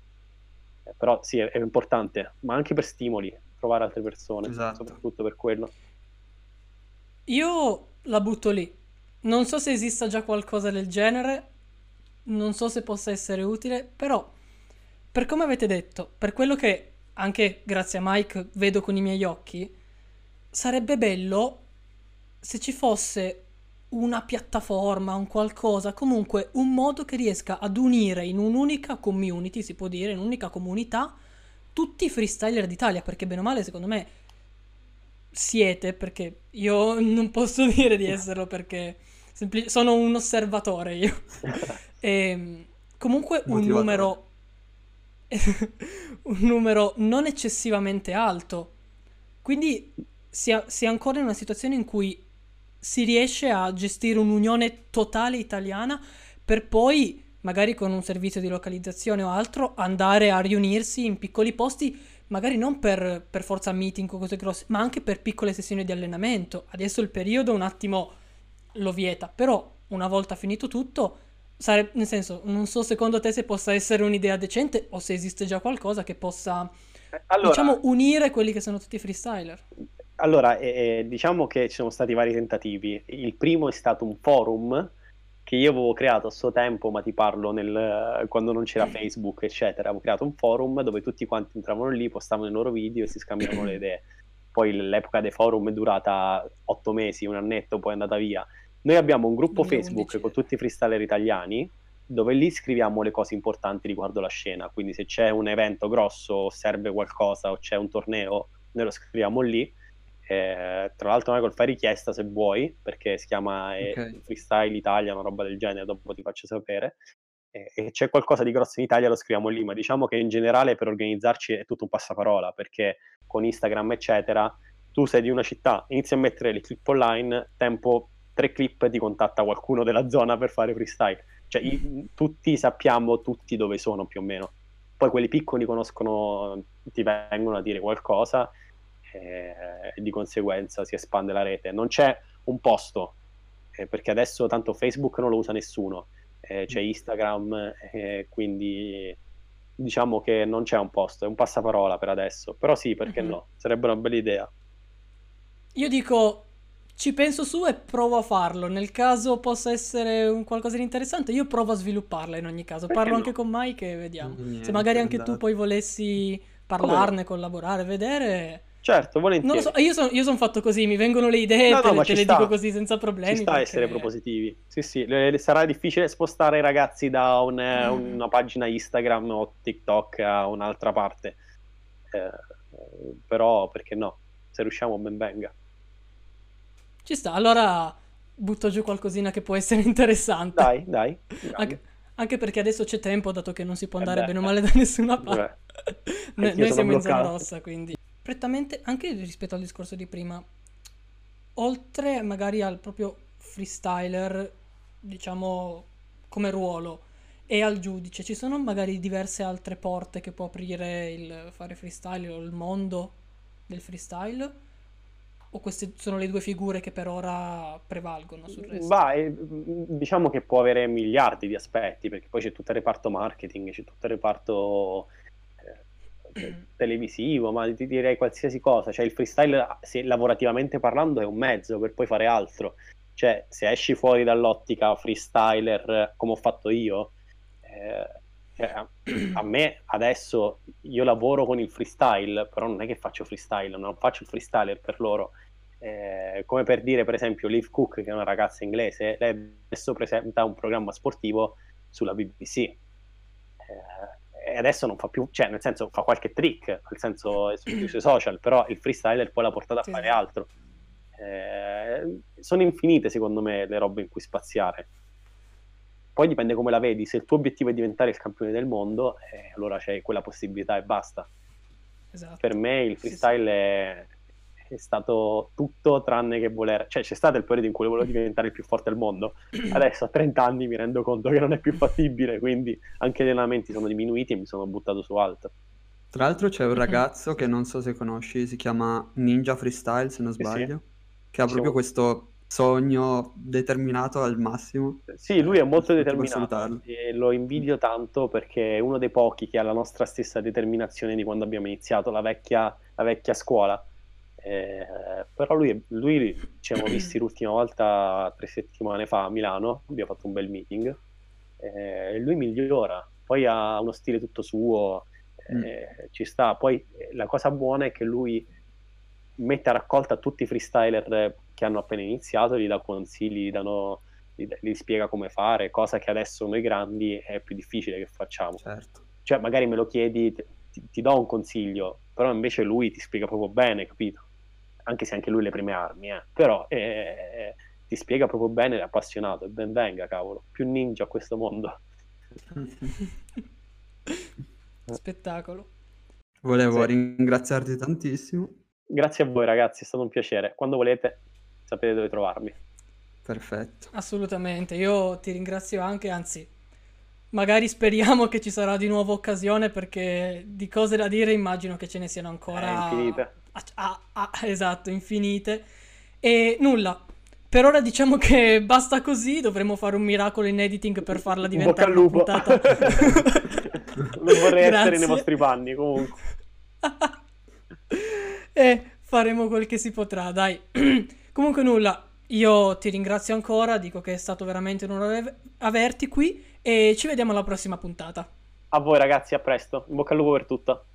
S3: Eh, però sì, è, è importante, ma anche per stimoli, trovare altre persone,
S4: Esatto.
S3: soprattutto per quello.
S2: Io la butto lì. Non so se esista già qualcosa del genere, non so se possa essere utile, però per come avete detto, per quello che anche grazie a Mike vedo con i miei occhi, sarebbe bello se ci fosse una piattaforma, un qualcosa, comunque un modo che riesca ad unire in un'unica community, si può dire, in un'unica comunità, tutti i freestyler d'Italia, perché bene o male, secondo me, siete, perché io non posso dire di esserlo perché sempli- sono un osservatore io. E, comunque un numero, un numero non eccessivamente alto. Quindi si, è- si è ancora in una situazione in cui si riesce a gestire un'unione totale italiana per poi, magari con un servizio di localizzazione o altro, andare a riunirsi in piccoli posti, magari non per, per forza meeting o cose grosse, ma anche per piccole sessioni di allenamento. Adesso il periodo un attimo lo vieta, però una volta finito tutto, sare- nel senso, non so secondo te se possa essere un'idea decente o se esiste già qualcosa che possa,
S3: Allora,
S2: diciamo, unire quelli che sono tutti freestyler.
S3: Allora, eh, eh, diciamo che ci sono stati vari tentativi. Il primo è stato un forum che io avevo creato a suo tempo, ma ti parlo nel, quando non c'era Facebook, eccetera. Avevo creato un forum dove tutti quanti entravano lì, postavano i loro video e si scambiavano le idee. Poi l'epoca dei forum è durata otto mesi, un annetto, poi è andata via. Noi abbiamo un gruppo
S2: 2011,
S3: Facebook con tutti i freestyler italiani dove lì scriviamo le cose importanti riguardo la scena. Quindi se c'è un evento grosso, serve qualcosa o c'è un torneo, noi lo scriviamo lì. Eh, tra l'altro, Michael, fai richiesta se vuoi, perché si chiama eh,
S4: Ok.
S3: Freestyle Italia, una roba del genere, dopo ti faccio sapere. Eh, e c'è qualcosa di grosso in Italia, lo scriviamo lì, ma diciamo che in generale per organizzarci è tutto un passaparola, perché con Instagram, eccetera, tu sei di una città, inizi a mettere le clip online, tempo tre clip ti contatta qualcuno della zona per fare freestyle. Cioè, i- tutti sappiamo tutti dove sono più o meno. Poi quelli piccoli conoscono, ti vengono a dire qualcosa e di conseguenza si espande la rete. Non c'è un posto, eh, perché adesso tanto Facebook non lo usa nessuno, eh, c'è Instagram, eh, quindi diciamo che non c'è un posto, è un passaparola per adesso. Però sì, perché
S2: Mhm.
S3: no? Sarebbe una bella idea.
S2: Io dico, ci penso su e provo a farlo. Nel caso possa essere un qualcosa di interessante, io provo a svilupparla in ogni caso.
S3: Perché
S2: Parlo
S3: no?
S2: anche con Mike e vediamo.
S4: Mm, niente,
S2: Se magari anche tu poi volessi parlarne, collaborare, vedere.
S3: Certo, volentieri.
S2: so, io sono son fatto così, mi vengono le idee,
S3: No, no,
S2: te,
S3: ma
S2: te le
S3: sta.
S2: dico così senza problemi.
S3: Ci sta a essere
S2: perché-
S3: propositivi. Sì, sì, le- sarà difficile spostare i ragazzi da un- eh,
S2: Mm.
S3: una pagina Instagram o TikTok a un'altra parte. Eh, eh, però, perché no? Se riusciamo, ben venga.
S2: Ci sta, allora butto giù qualcosina che può essere interessante.
S3: Dai, dai.
S2: Anche, anche perché adesso c'è tempo, dato che non si può
S3: Eh
S2: andare
S3: beh,
S2: bene o male da nessuna parte. Noi, noi siamo in zona
S3: bloccato.
S2: rossa, quindi. Prettamente, anche rispetto al discorso di prima, oltre magari al proprio freestyler, diciamo, come ruolo, e al giudice, ci sono magari diverse altre porte che può aprire il fare freestyle o il mondo del freestyle? O queste sono le due figure che per ora prevalgono sul resto?
S3: Va, eh, diciamo che può avere miliardi di aspetti, perché poi c'è tutto il reparto marketing, c'è tutto il reparto televisivo, ma ti direi qualsiasi cosa. Cioè, il freestyle, se lavorativamente parlando, è un mezzo per poi fare altro. Cioè, se esci fuori dall'ottica freestyler, come ho fatto io, eh, cioè, a, a me adesso io lavoro con il freestyle, però non è che faccio freestyle, non faccio il freestyler per loro. Eh, come per dire, per esempio, Liv Cook, che è una ragazza inglese, lei adesso presenta un programma sportivo sulla BBC. Eh, e adesso non fa più, cioè, nel senso, fa qualche trick, nel senso, sui, sui social, però il freestyler poi l'ha portata a
S2: Sì,
S3: fare
S2: sì.
S3: altro. Eh, sono infinite, secondo me, le robe in cui spaziare. Poi dipende come la vedi, se il tuo obiettivo è diventare il campione del mondo, eh, allora c'è quella possibilità e basta
S2: Esatto.
S3: per me il
S2: Sì, sì.
S3: freestyle è, è stato tutto tranne che voler, cioè c'è stato il periodo in cui volevo diventare il più forte al mondo, adesso a 30 anni mi rendo conto che non è più fattibile, quindi anche gli allenamenti sono diminuiti e mi sono buttato su altro.
S4: Tra l'altro c'è un
S2: Mhm.
S4: ragazzo che non so se conosci, si chiama Ninja Freestyle se non
S3: Sì, sì.
S4: sbaglio, che ha
S3: Sì,
S4: proprio
S3: sì.
S4: questo sogno determinato al massimo.
S3: Sì, lui è molto
S4: Tutti
S3: determinato e lo invidio tanto perché è uno dei pochi che ha la nostra stessa determinazione di quando abbiamo iniziato la vecchia, la vecchia scuola. Eh, però lui, lui ci siamo visti l'ultima volta tre settimane fa a Milano, abbiamo fatto un bel meeting eh, lui migliora, poi ha uno stile tutto suo, eh, ci sta. Poi eh, la cosa buona è che lui mette a raccolta tutti i freestyler che hanno appena iniziato, gli dà consigli, gli, danno, gli, gli spiega come fare, cosa che adesso noi grandi è più difficile che facciamo.
S4: Certo.
S3: Cioè, magari me lo chiedi, ti, ti do un consiglio, però invece lui ti spiega proprio bene, capito? Anche se anche lui ha le prime armi, eh. Però eh, ti spiega proprio bene, è appassionato, e ben venga, cavolo. Più ninja a questo mondo.
S2: Spettacolo.
S4: Volevo
S3: Sì.
S4: ringraziarti tantissimo.
S3: Grazie a voi ragazzi, è stato un piacere. Quando volete sapete dove trovarmi.
S4: Perfetto.
S2: Assolutamente, io ti ringrazio anche, anzi, magari speriamo che ci sarà di nuovo occasione perché di cose da dire immagino che ce ne siano ancora...
S3: Eh, infinite.
S2: Ah, ah, ah, esatto, infinite. E nulla, per ora diciamo che basta così, dovremo fare un miracolo in editing per farla
S3: In bocca
S2: diventare
S3: al
S2: una
S3: lupo.
S2: puntata.
S3: non vorrei essere
S2: Grazie.
S3: nei vostri panni, comunque.
S2: E faremo quel che si potrà, dai. Comunque nulla, io ti ringrazio ancora, dico che è stato veramente un onore averti qui e ci vediamo alla prossima puntata.
S3: A voi ragazzi, a presto. In bocca al lupo per tutto.